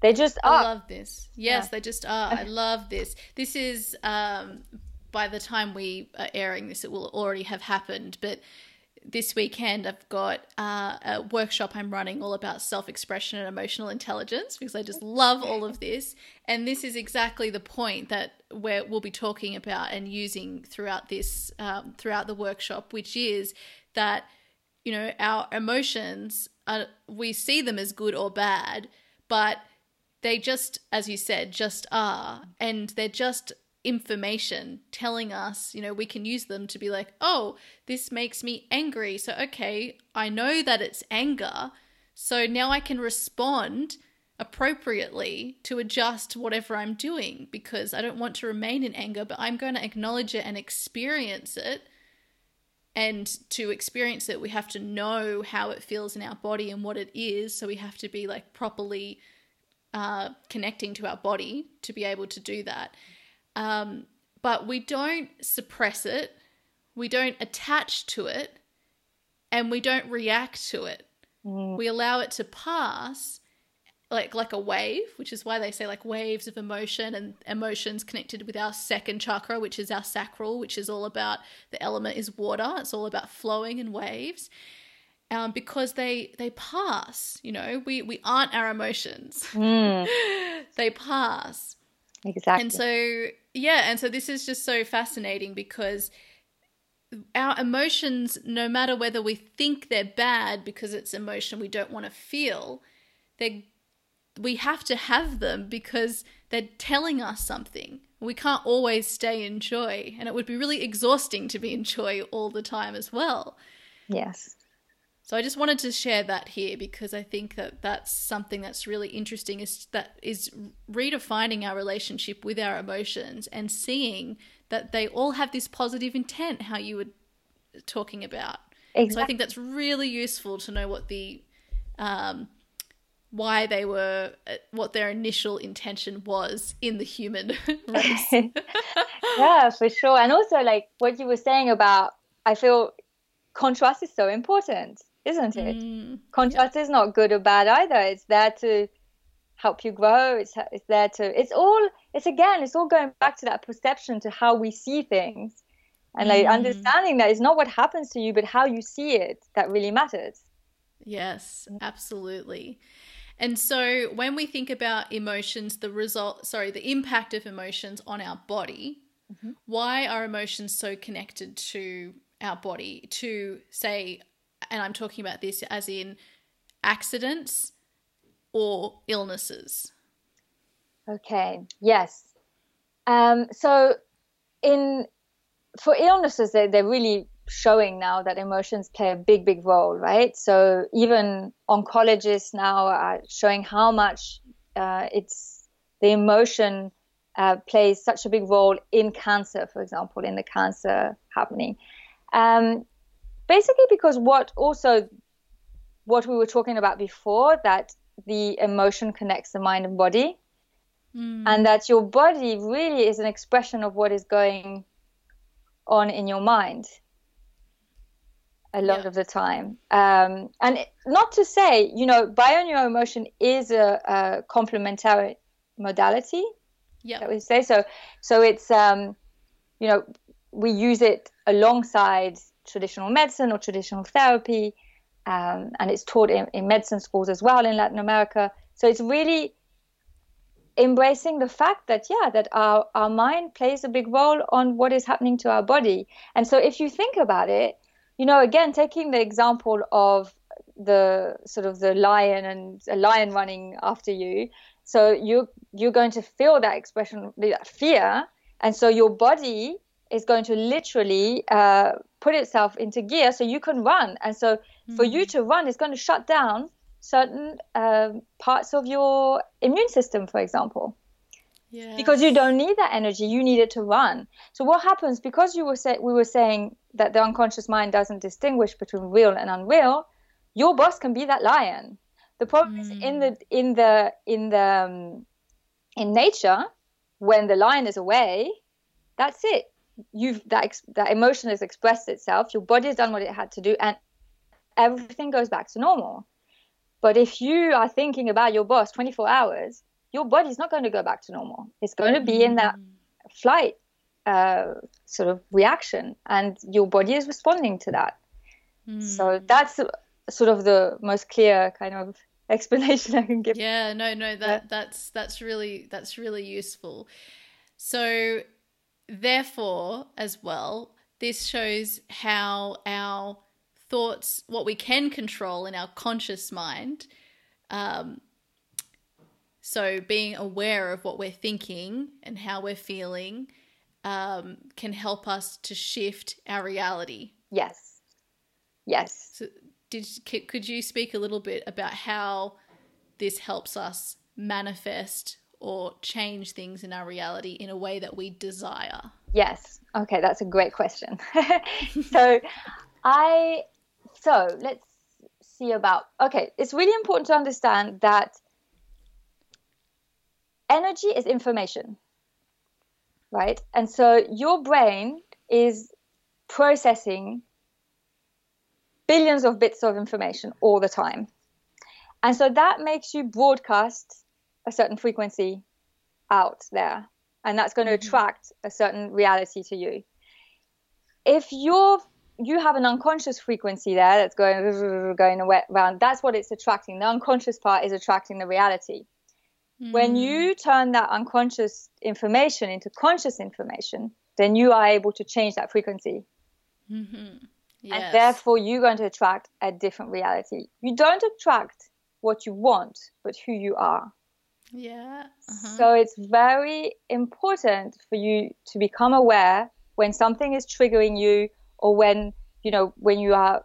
They just are. i love this. Yes yeah. they just are. I love this. This is um by the time we are airing this it will already have happened but this weekend I've got uh, a workshop I'm running all about self expression and emotional intelligence because I just love all of this. And this is exactly the point that where we'll be talking about and using throughout this um, throughout the workshop, which is that you know our emotions are, we see them as good or bad, but they just, as you said, just are, and they're just information telling us, you know, we can use them to be like, oh, this makes me angry. So, okay, I know that it's anger. So now I can respond appropriately to adjust whatever I'm doing because I don't want to remain in anger, but I'm going to acknowledge it and experience it. And to experience it, we have to know how it feels in our body and what it is. So we have to be like properly uh, connecting to our body to be able to do that. Um, but we don't suppress it, we don't attach to it, and we don't react to it. Mm. We allow it to pass like like a wave, which is why they say like waves of emotion and emotions connected with our second chakra, which is our sacral, which is all about the element is water. It's all about flowing and waves. Um, because they they pass, you know, we we aren't our emotions. Mm. they pass. Exactly. And so yeah, and so this is just so fascinating because our emotions, no matter whether we think they're bad because it's emotion we don't want to feel, they we have to have them because they're telling us something. We can't always stay in joy, and it would be really exhausting to be in joy all the time as well. Yes. So I just wanted to share that here because I think that that's something that's really interesting is that is redefining our relationship with our emotions and seeing that they all have this positive intent how you were talking about. Exactly. So I think that's really useful to know what the um, why they were uh, what their initial intention was in the human race. yeah, for sure. And also like what you were saying about I feel contrast is so important isn't it? Mm, Contrast yeah. is not good or bad either. It's there to help you grow. It's it's there to. It's all. It's again. It's all going back to that perception to how we see things, and like mm. understanding that it's not what happens to you, but how you see it that really matters. Yes, absolutely. And so when we think about emotions, the result, sorry, the impact of emotions on our body, mm-hmm. why are emotions so connected to our body? To say, and I'm talking about this as in accidents or illnesses. Okay, yes. Um, so, in for illnesses, they, they're really showing now that emotions play a big, big role, right? So, even oncologists now are showing how much uh, it's the emotion uh, plays such a big role in cancer, for example, in the cancer happening. Um, basically, because what also what we were talking about before that the emotion connects the mind and body, mm. and that your body really is an expression of what is going on in your mind a lot yeah. of the time. Um, and not to say, you know, bio-neuroemotion is a, a complementary modality. Yeah, that we say so. So it's, um, you know, we use it alongside traditional medicine or traditional therapy, um, and it's taught in, in medicine schools as well in Latin America. So it's really embracing the fact that yeah that our, our mind plays a big role on what is happening to our body and so if you think about it you know, again, taking the example of the sort of the lion and a lion running after you, so you you're going to feel that expression, that fear, and so your body is going to literally uh, put itself into gear so you can run. And so mm-hmm. for you hmm. to run, it's going to shut down certain um, parts of your immune system, for example. Yes. Because you don't need that energy, you need it to run. So what happens because you were say, we were saying that the unconscious mind doesn't distinguish between real and unreal, your boss can be that lion. The problem mm. is in the in the in the um, in nature when the lion is away, that's it. You've that ex- that emotion has expressed itself. Your body has done what it had to do, and everything goes back to normal. But if you are thinking about your boss 24 hours, your body's not going to go back to normal. It's going to be in that mm. flight uh, sort of reaction, and your body is responding to that. Mm. So that's sort of the most clear kind of explanation I can give. Yeah, no, no, that yeah. that's that's really that's really useful. So, therefore, as well, this shows how our thoughts, what we can control in our conscious mind, um, so being aware of what we're thinking and how we're feeling um, can help us to shift our reality. Yes. Yes. So did could you speak a little bit about how this helps us manifest or change things in our reality in a way that we desire? Yes. Okay, that's a great question. so I so let's see about okay, it's really important to understand that energy is information, right? And so your brain is processing billions of bits of information all the time. And so that makes you broadcast a certain frequency out there. And that's going to mm-hmm. attract a certain reality to you. If you're you have an unconscious frequency there that's going going around. That's what it's attracting. The unconscious part is attracting the reality. When mm. you turn that unconscious information into conscious information, then you are able to change that frequency. Mm-hmm. Yes. And therefore, you're going to attract a different reality. You don't attract what you want, but who you are. Yeah. Uh-huh. So it's very important for you to become aware when something is triggering you or when, you know, when you are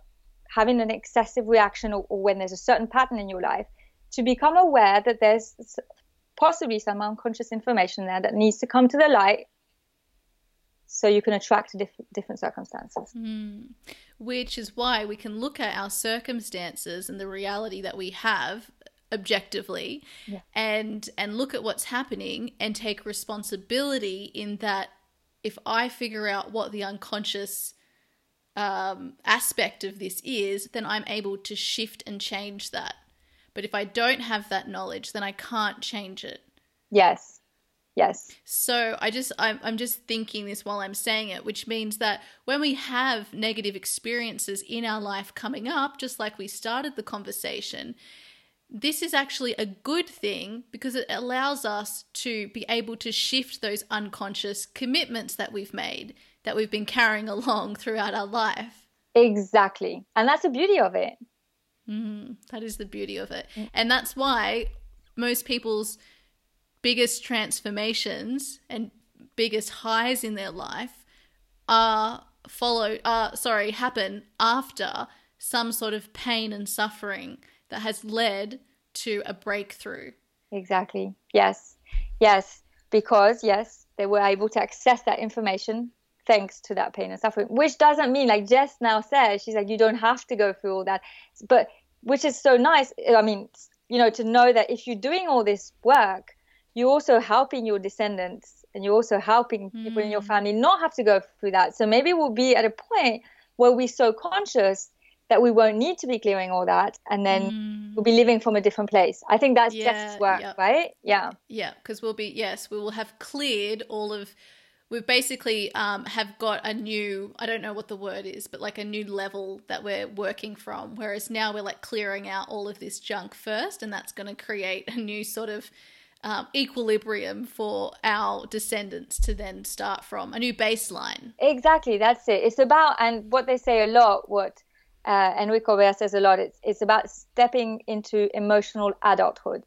having an excessive reaction or, or when there's a certain pattern in your life, to become aware that there's possibly some unconscious information there that needs to come to the light so you can attract diff- different circumstances. Mm. Which is why we can look at our circumstances and the reality that we have objectively yeah. and and look at what's happening and take responsibility in that if I figure out what the unconscious um, aspect of this is, then I'm able to shift and change that. But if I don't have that knowledge, then I can't change it. Yes. Yes. So I just I'm, I'm just thinking this while I'm saying it, which means that when we have negative experiences in our life coming up, just like we started the conversation, this is actually a good thing because it allows us to be able to shift those unconscious commitments that we've made that we've been carrying along throughout our life. Exactly. And that's the beauty of it. Mm, that is the beauty of it. Mm. And that's why most people's biggest transformations and biggest highs in their life are follow uh sorry happen after some sort of pain and suffering that has led to a breakthrough exactly yes yes because yes, they were able to access that information thanks to that pain and suffering. Which doesn't mean, like Jess now says, she's like, you don't have to go through all that, but which is so nice. I mean, you know, to know that if you're doing all this work, you're also helping your descendants and you're also helping mm. people in your hmm. family not have to go through that. So maybe we'll be at a point where we're so conscious that we won't need to be clearing all that and then mm. we'll be living from a different place. I think that's yeah, just work yeah. right? Yeah. Yeah because we'll be yes we will have cleared all of we've basically um, have got a new i don't know what the word is but like a new level that we're working from whereas now we're like clearing out all of this junk first and that's going to create a new sort of um, equilibrium for our descendants to then start from a new baseline. Exactly that's it. It's about and what they say a lot what uh, Enric Corbera says a lot, it's, it's about stepping into emotional adulthood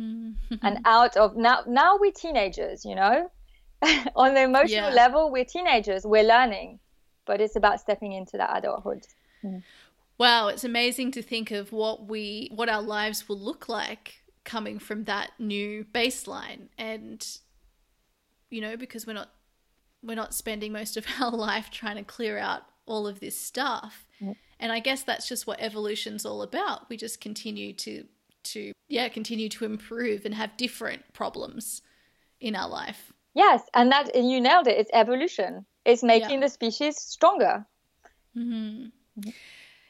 mm-hmm. and out of now, now we're teenagers, you know, on the emotional yeah. level, we're teenagers, we're learning, but it's about stepping into that adulthood. Mm. Wow, it's amazing to think of what we, what our lives will look like coming from that new baseline and you know because we're not we're not spending most of our life trying to clear out all of this stuff mm. And I guess that's just what evolution's all about. We just continue to to yeah, continue to improve and have different problems in our life. Yes, and that and you nailed it. It's evolution. It's making yeah. the species stronger. Mm-hmm.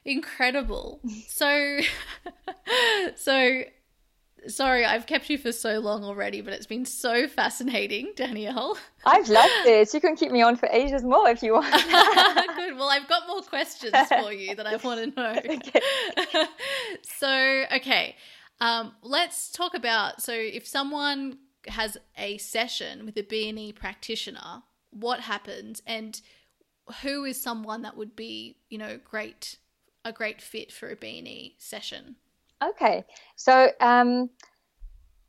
Incredible. so so Sorry, I've kept you for so long already, but it's been so fascinating, Danielle. I've loved this. You can keep me on for ages more if you want. Good. Well, I've got more questions for you that I want to know. Okay. so, okay, um, let's talk about. So, if someone has a session with a BNE practitioner, what happens, and who is someone that would be, you know, great a great fit for a BNE session? Okay, so um,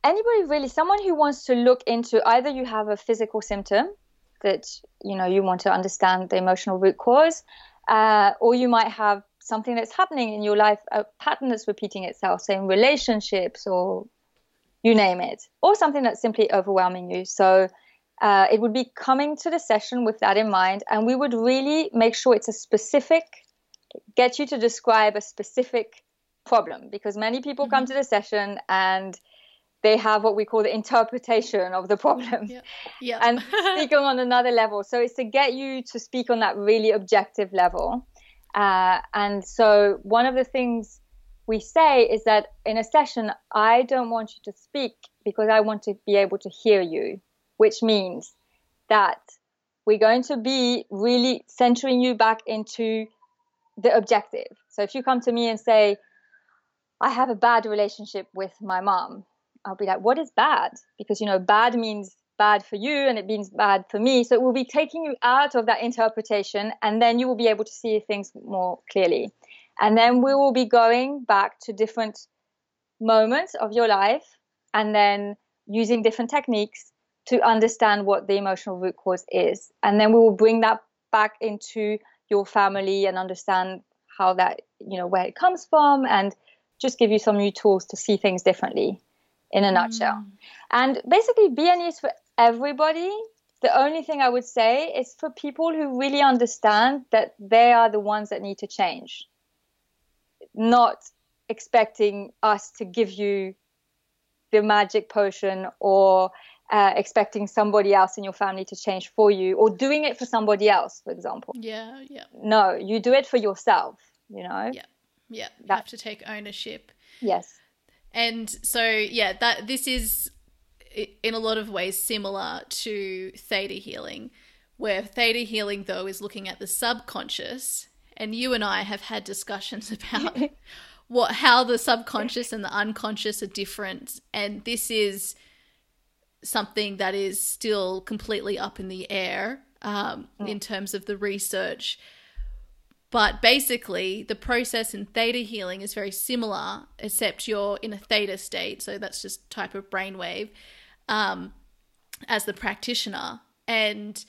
anybody really, someone who wants to look into either you have a physical symptom that you know you want to understand the emotional root cause, uh, or you might have something that's happening in your life, a pattern that's repeating itself, say in relationships or you name it, or something that's simply overwhelming you. So uh, it would be coming to the session with that in mind, and we would really make sure it's a specific, get you to describe a specific problem because many people mm-hmm. come to the session and they have what we call the interpretation of the problem yeah. Yeah. and speak on another level so it's to get you to speak on that really objective level uh, and so one of the things we say is that in a session i don't want you to speak because i want to be able to hear you which means that we're going to be really centering you back into the objective so if you come to me and say I have a bad relationship with my mom. I'll be like, what is bad? Because, you know, bad means bad for you and it means bad for me. So it will be taking you out of that interpretation and then you will be able to see things more clearly. And then we will be going back to different moments of your life and then using different techniques to understand what the emotional root cause is. And then we will bring that back into your family and understand how that, you know, where it comes from and just give you some new tools to see things differently in a nutshell. Mm. And basically, BNE is for everybody. The only thing I would say is for people who really understand that they are the ones that need to change, not expecting us to give you the magic potion or uh, expecting somebody else in your family to change for you or doing it for somebody else, for example. Yeah, yeah. No, you do it for yourself, you know? Yeah. Yeah, you that, have to take ownership. Yes. And so, yeah, that this is in a lot of ways similar to theta healing, where theta healing though is looking at the subconscious, and you and I have had discussions about what how the subconscious and the unconscious are different, and this is something that is still completely up in the air um, mm. in terms of the research but basically, the process in theta healing is very similar, except you're in a theta state. So that's just type of brainwave um, as the practitioner. And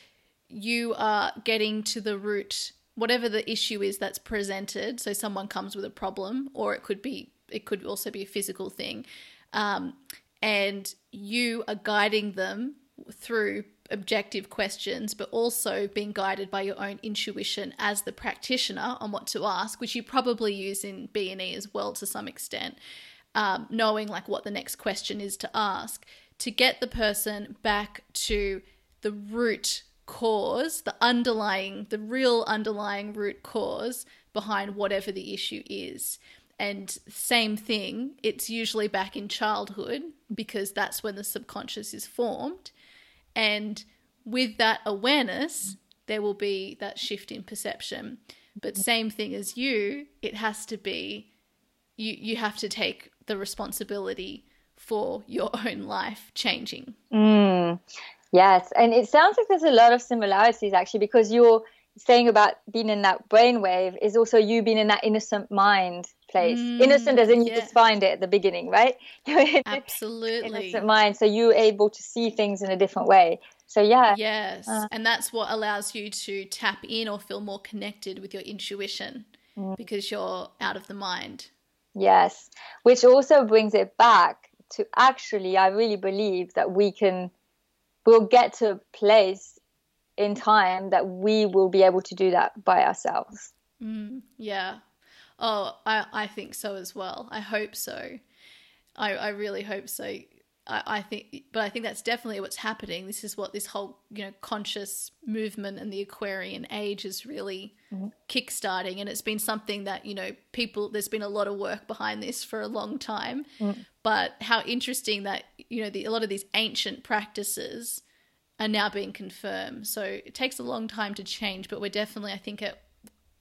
you are getting to the root, whatever the issue is that's presented. So someone comes with a problem, or it could be, it could also be a physical thing. Um, and you are guiding them through objective questions, but also being guided by your own intuition as the practitioner on what to ask, which you probably use in B and E as well to some extent, um, knowing like what the next question is to ask to get the person back to the root cause, the underlying, the real underlying root cause behind whatever the issue is. And same thing, it's usually back in childhood because that's when the subconscious is formed. And with that awareness, there will be that shift in perception. But same thing as you, it has to be you you have to take the responsibility for your own life changing. Mm, yes, and it sounds like there's a lot of similarities actually because you're saying about being in that brainwave is also you being in that innocent mind place. Mm, innocent as in you yeah. just find it at the beginning, right? Absolutely. innocent mind. So you're able to see things in a different way. So yeah. Yes. Uh, and that's what allows you to tap in or feel more connected with your intuition mm. because you're out of the mind. Yes. Which also brings it back to actually I really believe that we can we'll get to a place in time that we will be able to do that by ourselves. Mm, yeah. Oh, I, I think so as well. I hope so. I, I really hope so. I, I think, but I think that's definitely what's happening. This is what this whole, you know, conscious movement and the Aquarian age is really mm-hmm. kickstarting. And it's been something that, you know, people, there's been a lot of work behind this for a long time. Mm. But how interesting that, you know, the, a lot of these ancient practices are now being confirmed. So it takes a long time to change, but we're definitely, I think, at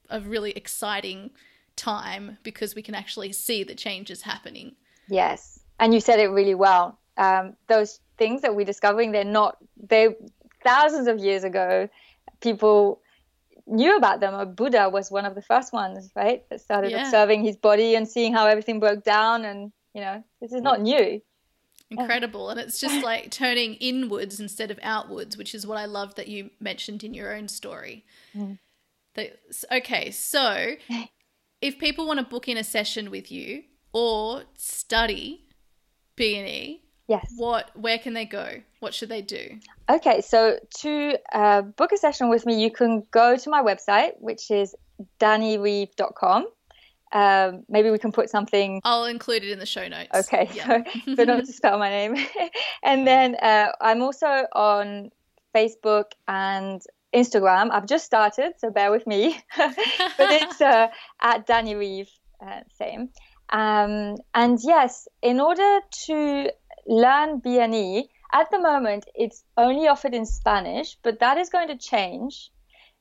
a really exciting time because we can actually see the changes happening. Yes, and you said it really well. Um, those things that we're discovering, they're not, they thousands of years ago, people knew about them. Buddha was one of the first ones, right? That started yeah. observing his body and seeing how everything broke down. And, you know, this is not new incredible and it's just like turning inwards instead of outwards which is what i love that you mentioned in your own story mm. okay so if people want to book in a session with you or study b&e yes what where can they go what should they do okay so to uh, book a session with me you can go to my website which is dannyreeve.com um, maybe we can put something. I'll include it in the show notes. Okay, yeah. so, so not to spell my name. and then uh, I'm also on Facebook and Instagram. I've just started, so bear with me. but it's uh, at Danny Reeve, uh, same. Um, and yes, in order to learn BNE, at the moment it's only offered in Spanish, but that is going to change.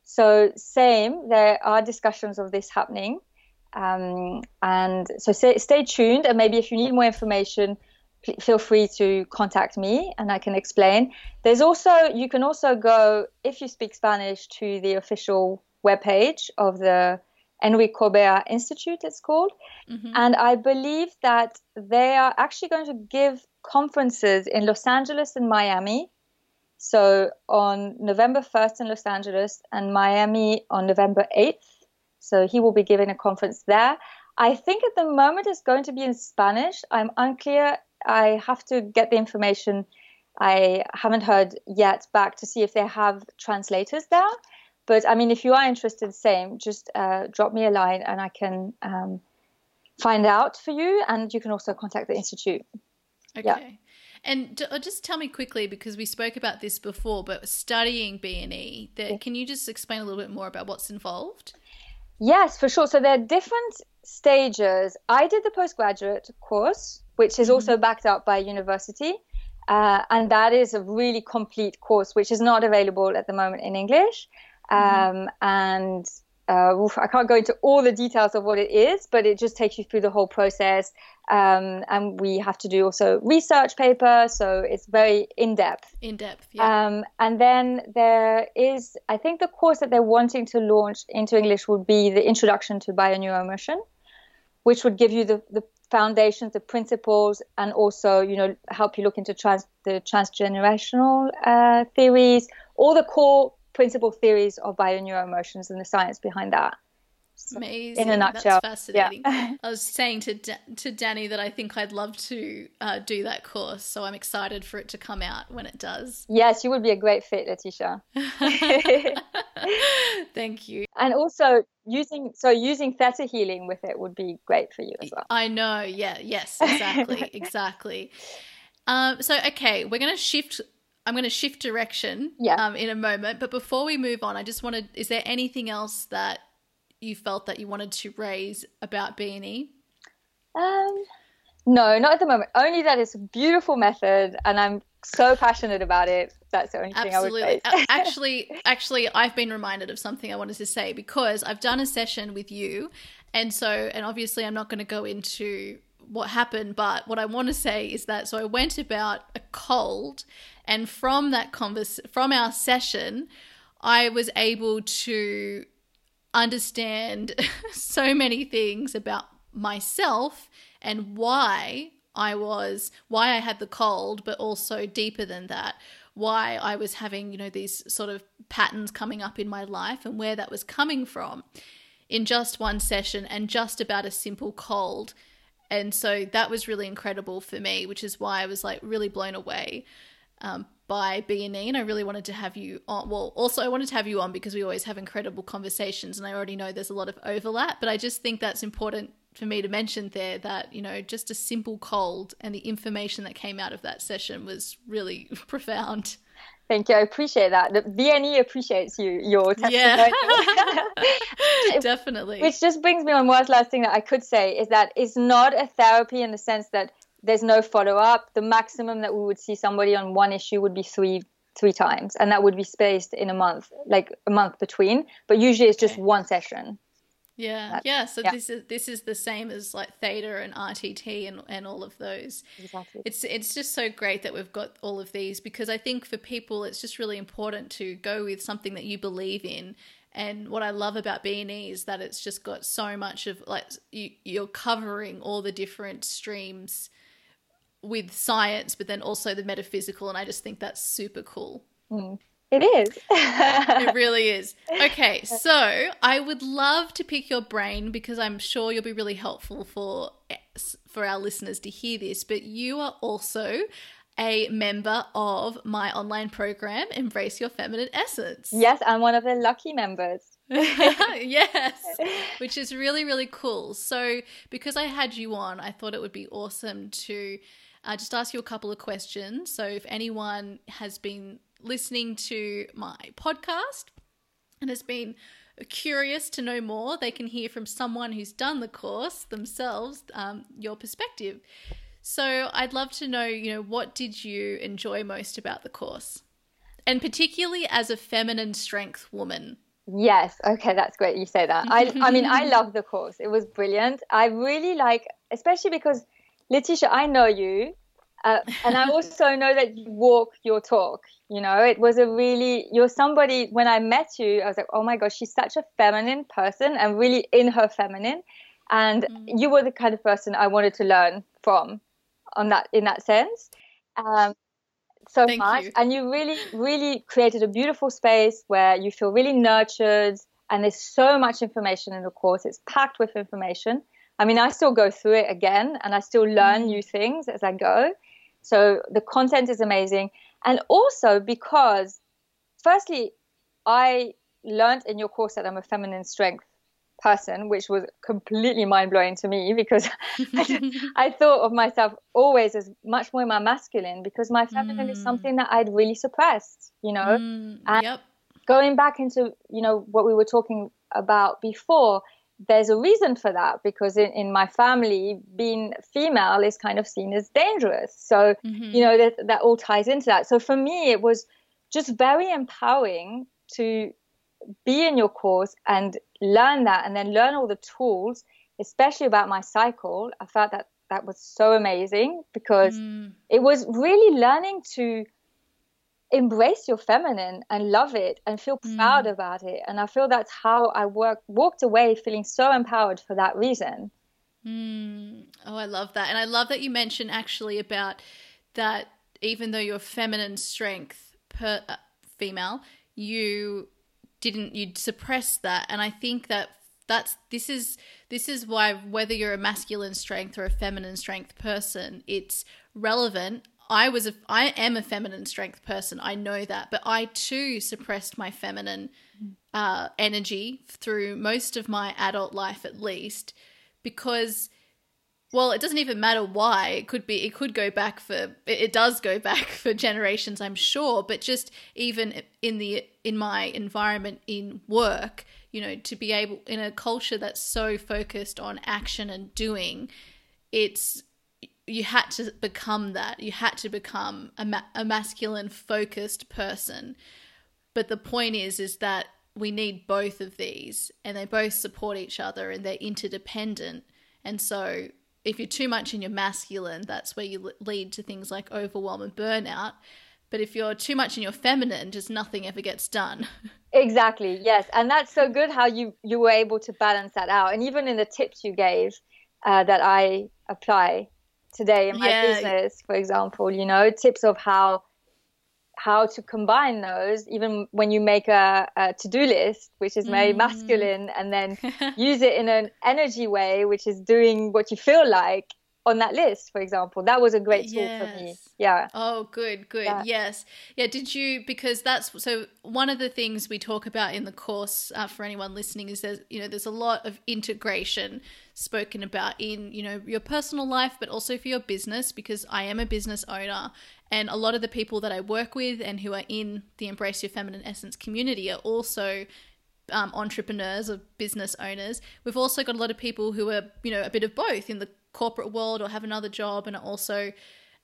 So, same, there are discussions of this happening. Um, and so stay, stay tuned. And maybe if you need more information, feel free to contact me and I can explain. There's also, you can also go, if you speak Spanish, to the official webpage of the Enric Corbera Institute, it's called. Mm-hmm. And I believe that they are actually going to give conferences in Los Angeles and Miami. So on November 1st in Los Angeles and Miami on November 8th. So he will be giving a conference there. I think at the moment it's going to be in Spanish. I'm unclear. I have to get the information. I haven't heard yet back to see if they have translators there. But I mean, if you are interested, same, just uh, drop me a line and I can um, find out for you. And you can also contact the institute. Okay. Yeah. And uh, just tell me quickly because we spoke about this before, but studying BNE, that, yeah. can you just explain a little bit more about what's involved? Yes, for sure. So there are different stages. I did the postgraduate course, which is mm-hmm. also backed up by university. Uh, and that is a really complete course, which is not available at the moment in English. Mm-hmm. Um, and uh, I can't go into all the details of what it is, but it just takes you through the whole process. Um, and we have to do also research paper, so it's very in depth. In depth, yeah. Um, and then there is, I think, the course that they're wanting to launch into English would be the Introduction to Bioneuroemotion, which would give you the, the foundations, the principles, and also, you know, help you look into trans, the transgenerational uh, theories, all the core principal theories of bioneuroemotions and the science behind that. Amazing. In a nutshell. That's fascinating. Yeah. I was saying to to Danny that I think I'd love to uh, do that course, so I'm excited for it to come out when it does. Yes, you would be a great fit, Letitia. Thank you. And also using so using theta healing with it would be great for you as well. I know. Yeah. Yes. Exactly. exactly. Um, so okay, we're gonna shift. I'm going to shift direction Yeah. um, in a moment. But before we move on, I just wanted, is there anything else that you felt that you wanted to raise about B&E? Um, no, not at the moment. Only that it's a beautiful method, and I'm so passionate about it. That's the only thing Absolutely. I would say. Actually, actually, I've been reminded of something I wanted to say because I've done a session with you, and so, and obviously, I'm not going to go into what happened, but what I want to say is that so I went about a cold, and from that converse, from our session, I was able to understand so many things about myself and why I was why I had the cold, but also deeper than that, why I was having, you know, these sort of patterns coming up in my life and where that was coming from in just one session and just about a simple cold. And so that was really incredible for me, which is why I was like really blown away um, by B and E, and I really wanted to have you on. Well, also I wanted to have you on because we always have incredible conversations, and I already know there's a lot of overlap. But I just think that's important for me to mention there that you know just a simple cold and the information that came out of that session was really profound. Thank you. I appreciate that. The BNE appreciates you, your testimony. Yeah, definitely. Which just brings me on one last thing that I could say is that it's not a therapy in the sense that there's no follow up. The maximum that we would see somebody on one issue would be three three times, and that would be spaced in a month, like a month between. But usually it's just Okay. one session. Yeah, That's- yeah. So yeah. this is this is the same as like theta and RTT and and all of those. Exactly. It's it's just so great that we've got all of these because I think for people it's just really important to go with something that you believe in. And what I love about B&E is that it's just got so much of like you, you're covering all the different streams with science, but then also the metaphysical, and I just think that's super cool. Mm. It is. It really is. Okay, so I would love to pick your brain because I'm sure you'll be really helpful for for our listeners to hear this. But you are also a member of my online program, Embrace Your Feminine Essence. yes, I'm one of the lucky members. yes, which is really, really cool. So, because I had you on, I thought it would be awesome to uh, just ask you a couple of questions. So, if anyone has been listening to my podcast and has been curious to know more, they can hear from someone who's done the course themselves um, your perspective. So, I'd love to know, you know, what did you enjoy most about the course? And particularly as a feminine strength woman. Yes. Okay, that's great. You say that. I, I mean, I love the course. It was brilliant. I really like, especially because Letitia, I know you, uh, and I also know that you walk your talk. You know, it was a really you're somebody. When I met you, I was like, oh my gosh, she's such a feminine person and really in her feminine, and you were the kind of person I wanted to learn from, on that in that sense. Um, so Thank much you. and you really really created a beautiful space where you feel really nurtured and there's so much information in the course it's packed with information i mean i still go through it again and i still learn new things as i go so the content is amazing and also because firstly i learned in your course that i'm a feminine strength person which was completely mind-blowing to me because I thought of myself always as much more my masculine because my feminine is something that I'd really suppressed, you know. Mm, And- yep. Going back into, you know, what we were talking about before, there's a reason for that because in, in my family, being female is kind of seen as dangerous. So, Mhm. you know, that, that all ties into that. So for me, it was just very empowering to be in your course and learn that and then learn all the tools, especially about my cycle. I felt that that was so amazing because Mm, it was really learning to embrace your feminine and love it and feel proud about it. And I feel that's how I work, walked away feeling so empowered for that reason. mm. Oh, I love that. And I love that you mentioned actually about that even though your feminine strength per uh, female, you didn't you'd suppress that and I think that that's this is this is why whether you're a masculine strength or a feminine strength person it's relevant i was a i am a feminine strength person i know that but i too suppressed my feminine uh, energy through most of my adult life at least because well it doesn't even matter why it could be it could go back for it does go back for generations i'm sure but just even in the in my environment in work you know to be able in a culture that's so focused on action and doing it's you had to become that. You had to become a, ma- a masculine focused person. But the point is is that we need both of these and they both support each other and they're interdependent. And so if you're too much in your masculine that's where you lead to things like overwhelm and burnout. But if you're too much in your feminine just nothing ever gets done. Exactly yes. And that's so good how you you were able to balance that out. And even in the tips you gave uh, that i apply today in my yeah. business for example you know tips of how how to combine those even when you make a, a to-do list which is very mm. masculine and then use it in an energy way which is doing what you feel like on that list for example that was a great tool yes. for me yeah oh good good yeah. yes yeah did you because that's so one of the things we talk about in the course uh, for anyone listening is there's you know there's a lot of integration spoken about in you know your personal life but also for your business because i am a business owner and a lot of the people that i work with and who are in the embrace your feminine essence community are also um, entrepreneurs or business owners. We've also got a lot of people who are, you know, a bit of both in the corporate world or have another job and are also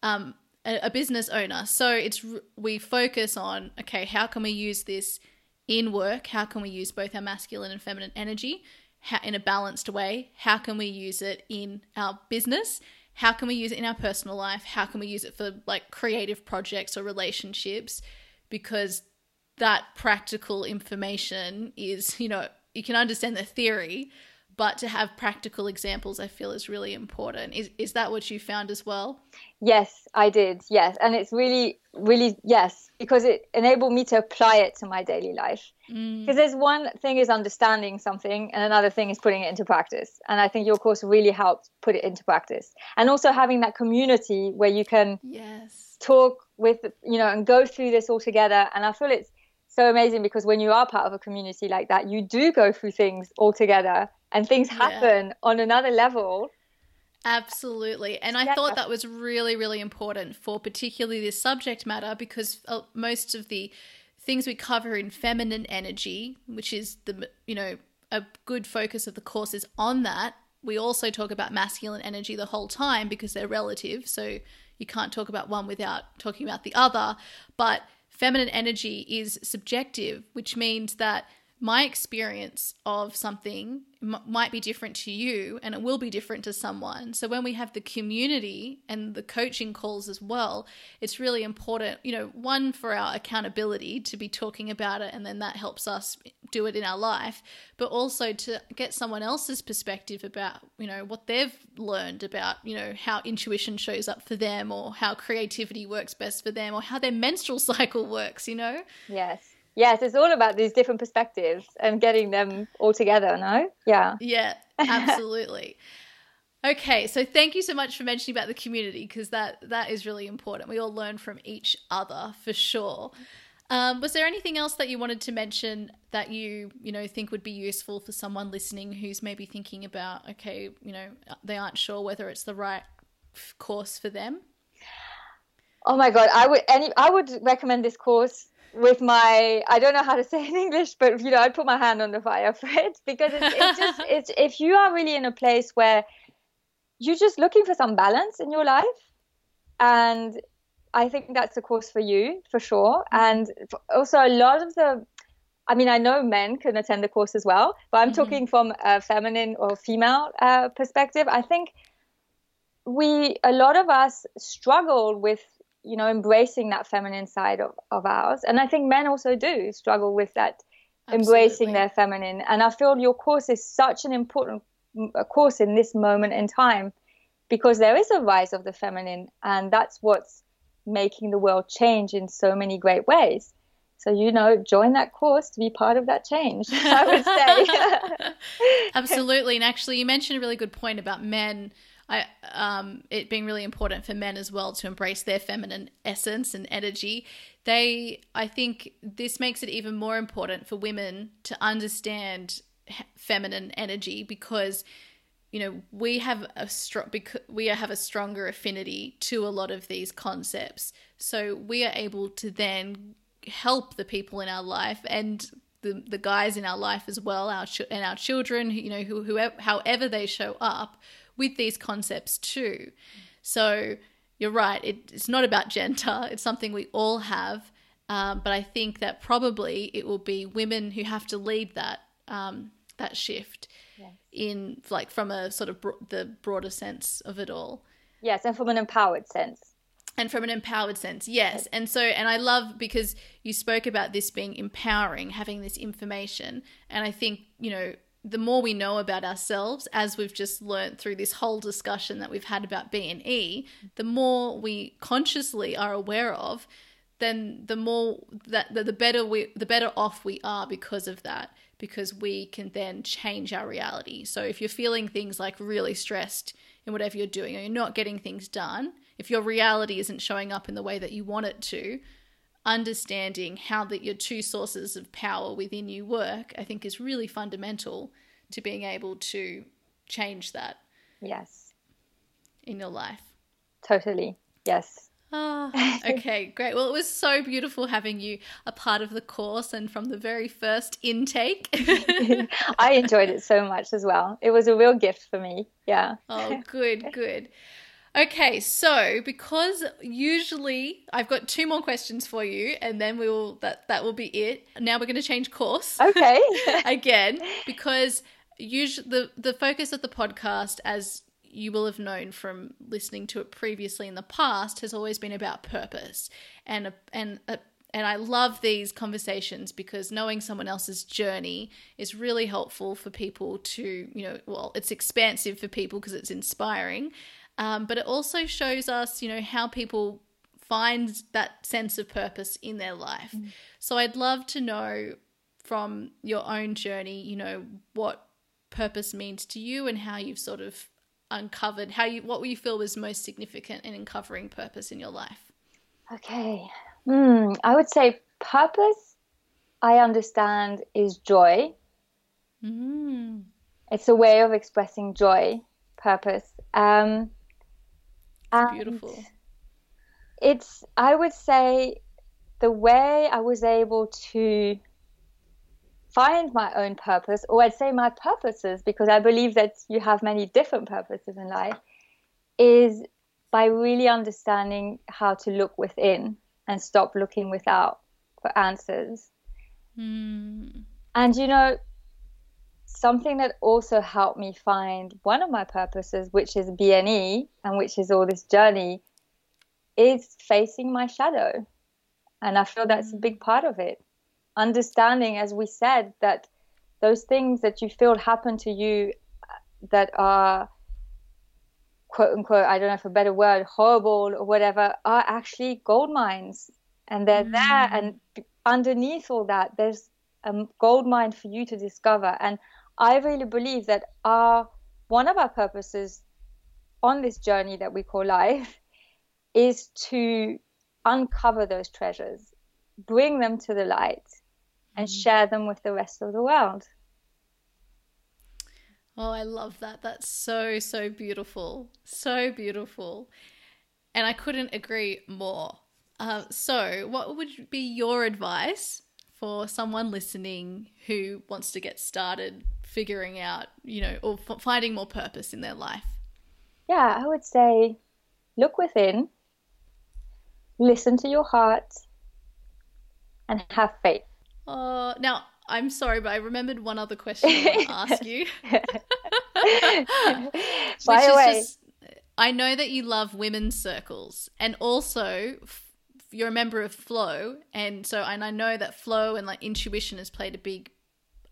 um, a, a business owner. So it's we focus on okay, how can we use this in work? How can we use both our masculine and feminine energy how, in a balanced way? How can we use it in our business? How can we use it in our personal life? How can we use it for like creative projects or relationships? Because that practical information is, you know, you can understand the theory, but to have practical examples i feel is really important. Is, is that what you found as well? Yes i did. Yes. And it's really really yes because it enabled me to apply it to my daily life. Because mm. there's one thing is understanding something and another thing is putting it into practice. And i think your course really helped put it into practice. And also having that community where you can yes. talk with you know and go through this all together. And i feel it's so amazing because when you are part of a community like that you do go through things all together and things happen yeah. on another level. Absolutely. And I yeah. thought that was really, really important for particularly this subject matter because uh, most of the things we cover in feminine energy, which is the, you know, a good focus of the course is on that. We also talk about masculine energy the whole time because they're relative. So you can't talk about one without talking about the other. But feminine energy is subjective, which means that my experience of something m- might be different to you and it will be different to someone. So when we have the community and the coaching calls as well, it's really important, you know, one for our accountability to be talking about it and then that helps us do it in our life, but also to get someone else's perspective about, you know, what they've learned about, you know, how intuition shows up for them or how creativity works best for them or how their menstrual cycle works, you know? Yes yes, it's all about these different perspectives and getting them all together, no? Yeah. Yeah, absolutely. okay, so thank you so much for mentioning about the community because that that is really important. We all learn from each other for sure. Um, was there anything else that you wanted to mention that you you know think would be useful for someone listening who's maybe thinking about okay you know they aren't sure whether it's the right course for them? Oh my god, I would any I would recommend this course with my I don't know how to say in English, but you know, I'd put my hand on the fire for it because it's, it's just it's if you are really in a place where you're just looking for some balance in your life, and I think that's the course for you for sure. Mm-hmm. And also a lot of the I mean, I know men can attend the course as well, but I'm mm-hmm. talking from a feminine or female uh, perspective. I think we, a lot of us struggle with you know embracing that feminine side of, of ours and i think men also do struggle with that Absolutely. embracing their feminine and i feel your course is such an important course in this moment in time because there is a rise of the feminine and that's what's making the world change in so many great ways So, you know, join that course to be part of that change, I would say. Absolutely. And actually, you mentioned a really good point about men. I, um, it being really important for men as well to embrace their feminine essence and energy. They, I think, this makes it even more important for women to understand feminine energy because you know we have a strong we have a stronger affinity to a lot of these concepts so we are able to then help the people in our life and the, the guys in our life as well our ch- and our children you know who, whoever however they show up with these concepts too so you're right it, it's not about gender it's something we all have um, but i think that probably it will be women who have to lead that um, that shift yes. in like from a sort of bro- the broader sense of it all. Yes, and from an empowered sense. And from an empowered sense, yes. And so, and I love because you spoke about this being empowering, having this information. And I think, you know, the more we know about ourselves, as we've just learned through this whole discussion that we've had about B and E, the more we consciously are aware of, then the more that the better we the better off we are because of that because we can then change our reality. So if you're feeling things like really stressed in whatever you're doing or you're not getting things done, if your reality isn't showing up in the way that you want it to, understanding how that your two sources of power within you work, I think is really fundamental to being able to change that. Yes. In your life. Totally. Yes. Oh, okay, great. Well, it was so beautiful having you a part of the course and from the very first intake. I enjoyed it so much as well. It was a real gift for me. Yeah. Oh, good, good. Okay, so because usually I've got two more questions for you, and then we will that that will be it. Now we're going to change course. Okay. again, because usually the the focus of the podcast, as you will have known from listening to it previously in the past has always been about purpose and and and I love these conversations because knowing someone else's journey is really helpful for people to, you know, well, it's expansive for people because it's inspiring, um, but it also shows us, you know, how people find that sense of purpose in their life. Mm. So I'd love to know from your own journey, you know, what purpose means to you and how you've sort of uncovered how you what you feel was most significant in uncovering purpose in your life okay mm, i would say purpose i understand is joy mm. it's a way of expressing joy purpose um it's beautiful it's i would say the way i was able to find my own purpose, or I'd say my purposes, because I believe that you have many different purposes in life, is by really understanding how to look within and stop looking without for answers. Mm. And you know, something that also helped me find one of my purposes, which is BNE and which is all this journey, is facing my shadow. And I feel that's a big part of it understanding, as we said, that those things that you feel happen to you uh, that are quote unquote, I don't know if a better word, horrible or whatever, are actually gold mines. And they're mm. there. And underneath all that, there's a gold mine for you to discover. And I really believe that our one of our purposes on this journey that we call life is to uncover those treasures, bring them to the light, and mm. share them with the rest of the world. Oh, I love that. That's so, so beautiful. So beautiful. And I couldn't agree more. Uh, so, what would be your advice for someone listening who wants to get started figuring out, you know, or f- finding more purpose in their life? Yeah, I would say look within, listen to your heart, and have faith. Uh, now, I'm sorry, but I remembered one other question I want to ask you. By the way, just, I know that you love women's circles, and also you're a member of Flow, and so and I know that flow and like intuition has played a big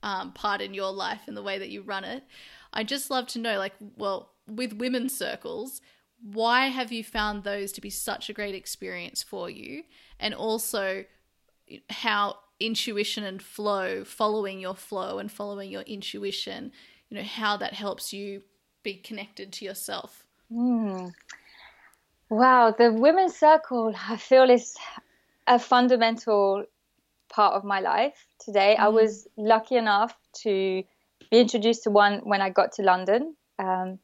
um, part in your life and the way that you run it. I just love to know, like, well, with women's circles, why have you found those to be such a great experience for you, and also how intuition and flow, following your flow and following your intuition, you know, how that helps you be connected to yourself. Mm. Wow, the women's circle, I feel, is a fundamental part of my life today. Mm. I was lucky enough to be introduced to one when I got to London. Um,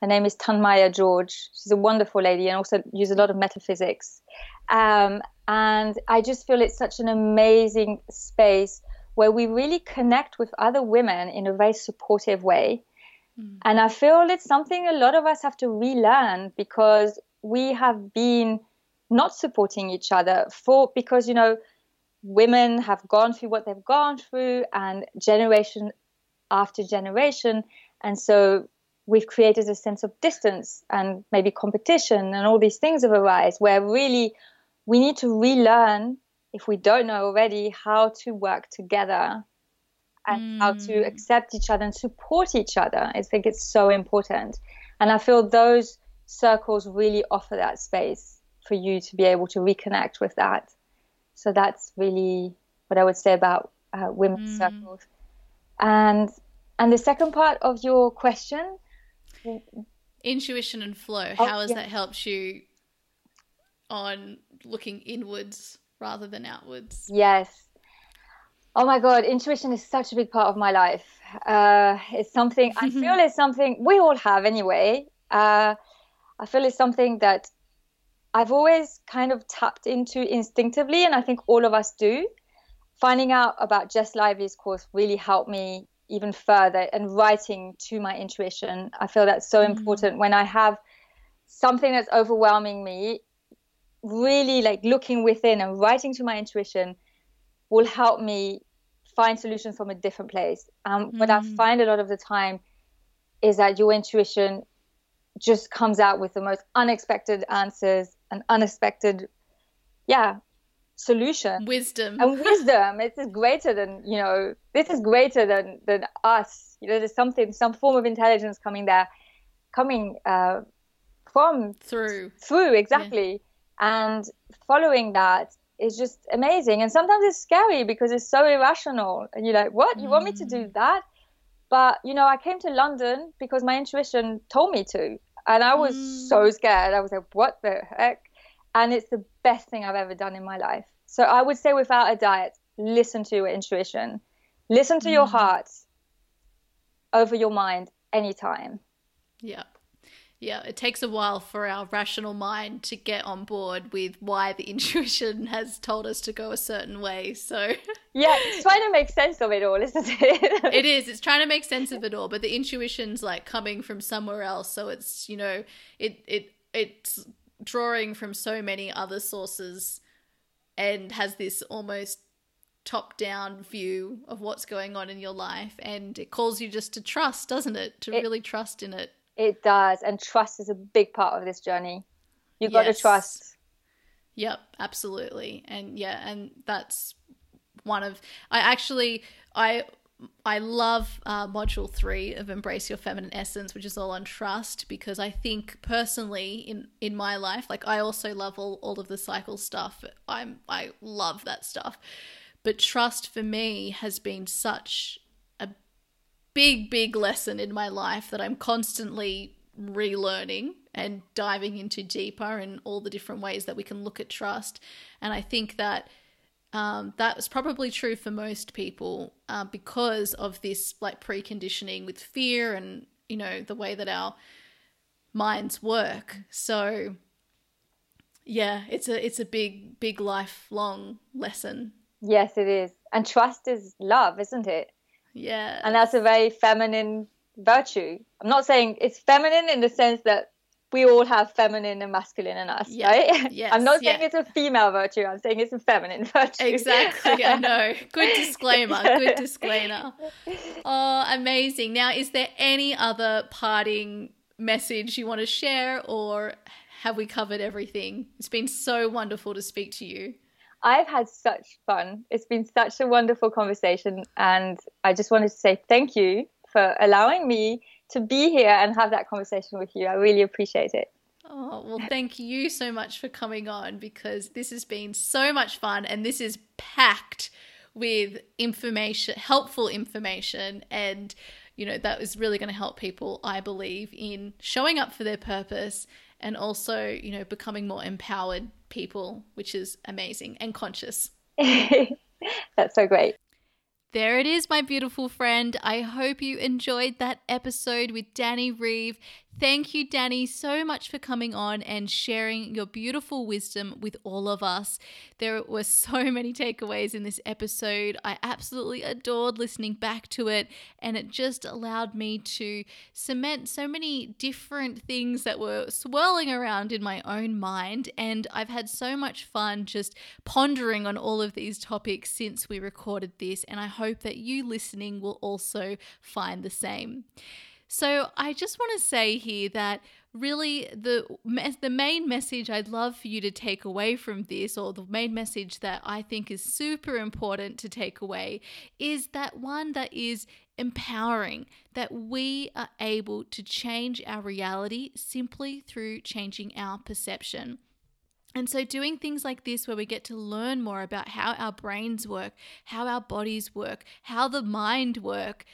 her name is Tanmaya George. She's a wonderful lady and also uses a lot of metaphysics. Um, and I just feel it's such an amazing space where we really connect with other women in a very supportive way. Mm. And I feel it's something a lot of us have to relearn because we have been not supporting each other for because you know women have gone through what they've gone through and generation after generation and so we've created a sense of distance and maybe competition and all these things have arisen where really we need to relearn if we don't know already how to work together and mm. how to mm. accept each other and support each other i think it's so important and i feel those circles really offer that space for you to be able to reconnect with that so that's really what i would say about uh, women's mm. circles and and the second part of your question intuition and flow oh, how has yeah. that helped you on looking inwards rather than outwards. Yes. Oh my God, intuition is such a big part of my life. Uh, it's something I feel is something we all have anyway. Uh, I feel it's something that I've always kind of tapped into instinctively, and I think all of us do. Finding out about Jess Lively's course really helped me even further, and writing to my intuition. I feel that's so mm-hmm. important when I have something that's overwhelming me really like looking within and writing to my intuition will help me find solutions from a different place. Um, mm. What I mm. find a lot of the time is that your intuition just comes out with the most unexpected answers and unexpected, yeah, solution. Wisdom. And wisdom. this is greater than, you know, this is greater than, than us. You know, there's something, some form of intelligence coming there, coming uh, from. Through. Through, exactly. Yeah and following that is just amazing and sometimes it's scary because it's so irrational and you're like what you want me to do mm. that but you know i came to london because my intuition told me to. And i was mm. so scared. I was like what the heck? And it's the best thing i've ever done in my life. So i would say without a diet, listen to your intuition. Listen to mm. your heart over your mind anytime. Yeah yeah, it takes a while for our rational mind to get on board with why the intuition has told us to go a certain way. So Yeah, it's trying to make sense of it all, isn't it? it is. It's trying to make sense of it all, but the intuition's like coming from somewhere else, so it's, you know, it it it's drawing from so many other sources and has this almost top down view of what's going on in your life and it calls you just to trust, doesn't it? To it, really trust in it. It does, and trust is a big part of this journey. You've yes. got to trust. Yep, absolutely, and yeah, and that's one of I actually I I love uh, module three of Embrace Your Feminine Essence, which is all on trust, because I think personally in in my life, like I also love all, all of the cycle stuff. I'm I love that stuff, but trust for me has been such big, big lesson in my life that I'm constantly relearning and diving into deeper and all the different ways that we can look at trust. And I think that um, that was probably true for most people uh, because of this like preconditioning with fear and you know the way that our minds work. So yeah, it's a it's a big big lifelong lesson. Yes, it is. And trust is love, isn't it? Yeah. And that's a very feminine virtue. I'm not saying it's feminine in the sense that we all have feminine and masculine in us, yeah. right? Yes, I'm not saying yeah. it's a female virtue. I'm saying it's a feminine virtue. Exactly. I know. Good disclaimer. Good disclaimer. Oh, amazing. Now, is there any other parting message you want to share, or have we covered everything? It's been so wonderful to speak to you. I've had such fun. It's been such a wonderful conversation. And I just wanted to say thank you for allowing me to be here and have that conversation with you. I really appreciate it. Oh, well, thank you so much for coming on because this has been so much fun and this is packed with information, helpful information. And, you know, that is really going to help people, I believe, in showing up for their purpose and also, you know, becoming more empowered people, which is amazing and conscious. That's so great. There it is, my beautiful friend. I hope you enjoyed that episode with Danny Reeve. Thank you, Danny, so much for coming on and sharing your beautiful wisdom with all of us. There were so many takeaways in this episode. I absolutely adored listening back to it, and it just allowed me to cement so many different things that were swirling around in my own mind. And I've had so much fun just pondering on all of these topics since we recorded this, and I hope that you listening will also find the same. So I just want to say here that really the the main message I'd love for you to take away from this or the main message that I think is super important to take away is that one that is empowering that we are able to change our reality simply through changing our perception. And so, doing things like this, where we get to learn more about how our brains work, how our bodies work, how the mind work,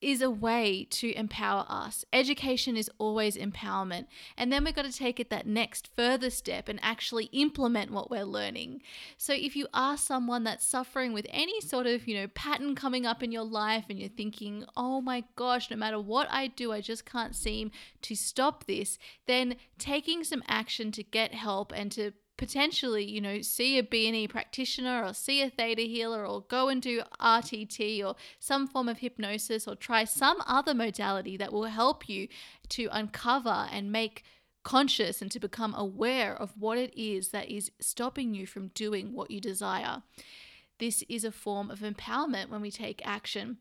is a way to empower us. Education is always empowerment. And then we've got to take it that next further step and actually implement what we're learning. So if you are someone that's suffering with any sort of, you know, pattern coming up in your life and you're thinking, "Oh my gosh, no matter what I do, I just can't seem to stop this," then taking some action to get help and to potentially, you know, see a BNE practitioner or see a theta healer or go and do RTT or some form of hypnosis or try some other modality that will help you to uncover and make conscious and to become aware of what it is that is stopping you from doing what you desire. This is a form of empowerment when we take action.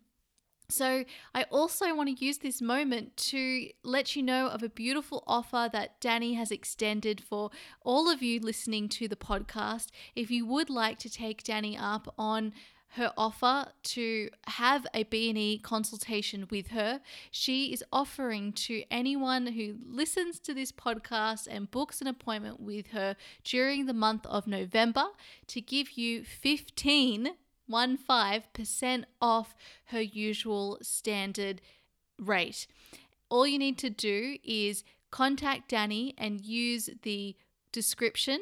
So, I also want to use this moment to let you know of a beautiful offer that Dannie has extended for all of you listening to the podcast. If you would like to take Dannie up on her offer to have a BNE consultation with her. She is offering to anyone who listens to this podcast and books an appointment with her during the month of November to give you 15 one five percent off her usual standard rate. All you need to do is contact Dannie and use the description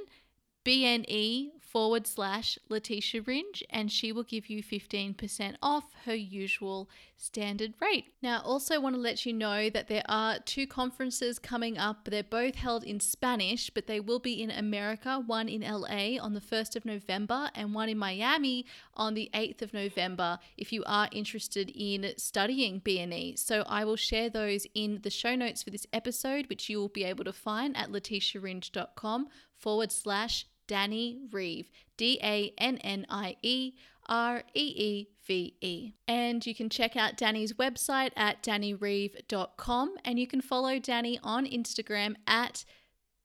BNE forward slash Letitia Ringe, and she will give you 15% off her usual standard rate. Now, I also want to let you know that there are two conferences coming up. They're both held in Spanish, but they will be in America one in LA on the 1st of November, and one in Miami on the 8th of November if you are interested in studying BNE. So, I will share those in the show notes for this episode, which you will be able to find at letitiaringe.com forward slash Dannie Reeve, D A N N I E R E E V E. And you can check out Dannie's website at danniereeve.com and you can follow Dannie on Instagram at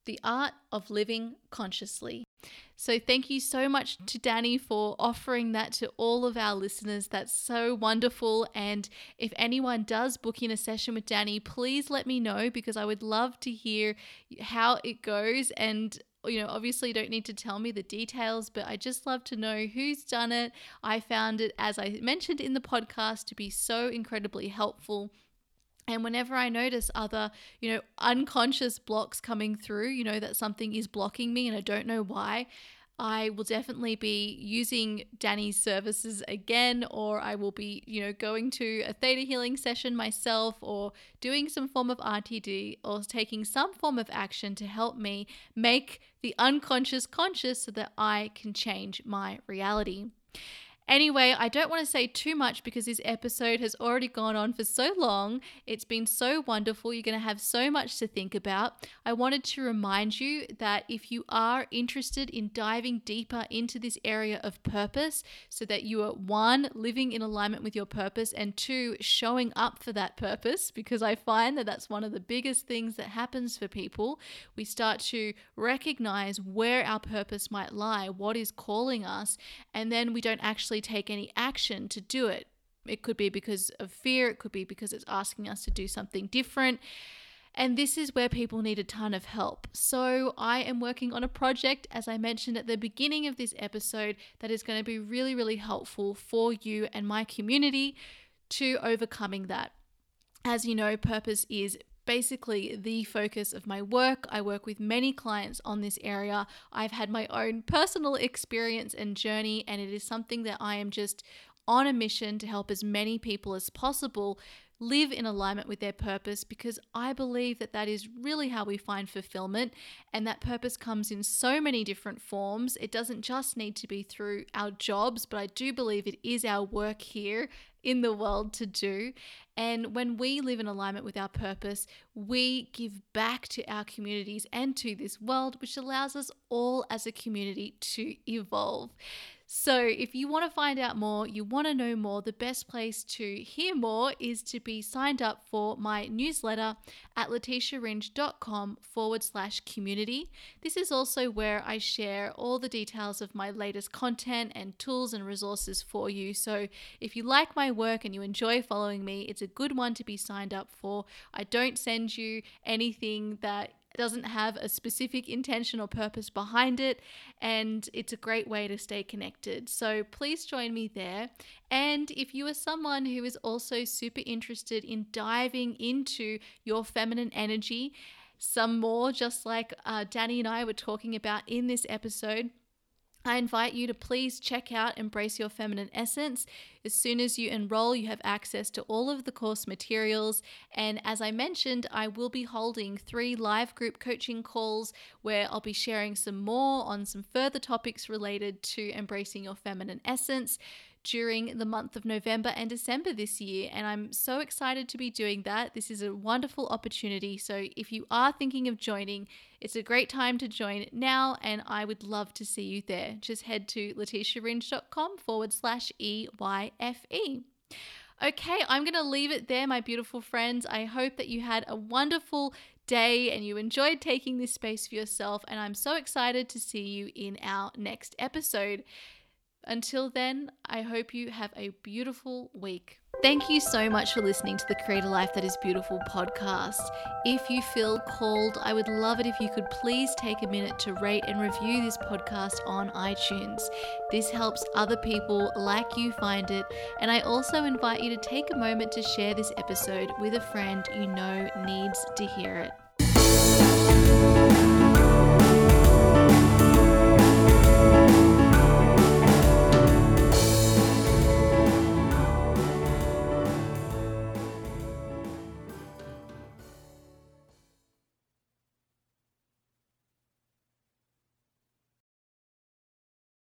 the art of living consciously. So, thank you so much to Dannie for offering that to all of our listeners. That's so wonderful. And if anyone does book in a session with Dannie, please let me know because I would love to hear how it goes and you know, obviously you don't need to tell me the details, but I just love to know who's done it. I found it, as I mentioned in the podcast, to be so incredibly helpful. And whenever I notice other, you know, unconscious blocks coming through, you know, that something is blocking me and I don't know why, I will definitely be using Dannie's services again, or I will be, you know, going to a theta healing session myself, or doing some form of RTT, or taking some form of action to help me make the unconscious conscious so that I can change my reality. Anyway, I don't want to say too much because this episode has already gone on for so long. It's been so wonderful. You're going to have so much to think about. I wanted to remind you that if you are interested in diving deeper into this area of purpose, so that you are one, living in alignment with your purpose, and two, showing up for that purpose, because I find that that's one of the biggest things that happens for people. We start to recognize where our purpose might lie, what is calling us, and then we don't actually take any action to do it. It could be because of fear, it could be because it's asking us to do something different. And this is where people need a ton of help. So, I am working on a project, as I mentioned at the beginning of this episode, that is going to be really, really helpful for you and my community to overcoming that. As you know, purpose is basically the focus of my work. I work with many clients on this area. I've had my own personal experience and journey, and it is something that I am just on a mission to help as many people as possible live in alignment with their purpose because I believe that that is really how we find fulfillment. And that purpose comes in so many different forms. It doesn't just need to be through our jobs, but I do believe it is our work here in the world to do. And when we live in alignment with our purpose, we give back to our communities and to this world, which allows us all as a community to evolve. So, if you want to find out more, you want to know more, the best place to hear more is to be signed up for my newsletter at letitiaringe.com forward slash community. This is also where I share all the details of my latest content and tools and resources for you. So, if you like my work and you enjoy following me, it's a good one to be signed up for. I don't send you anything that doesn't have a specific intention or purpose behind it, and it's a great way to stay connected. So please join me there. And if you are someone who is also super interested in diving into your feminine energy, some more, just like uh, Dannie and I were talking about in this episode, I invite you to please check out Embrace Your Feminine Essence. As soon as you enroll, you have access to all of the course materials. And as I mentioned, I will be holding three live group coaching calls where I'll be sharing some more on some further topics related to embracing your feminine essence during the month of November and December this year. And I'm so excited to be doing that. This is a wonderful opportunity. So if you are thinking of joining, it's a great time to join now, and I would love to see you there. Just head to letitiaringe.com forward slash EYFE. Okay, I'm going to leave it there, my beautiful friends. I hope that you had a wonderful day and you enjoyed taking this space for yourself. And I'm so excited to see you in our next episode. Until then, I hope you have a beautiful week. Thank you so much for listening to the Create a Life That Is Beautiful podcast. If you feel called, I would love it if you could please take a minute to rate and review this podcast on iTunes. This helps other people like you find it, and I also invite you to take a moment to share this episode with a friend you know needs to hear it.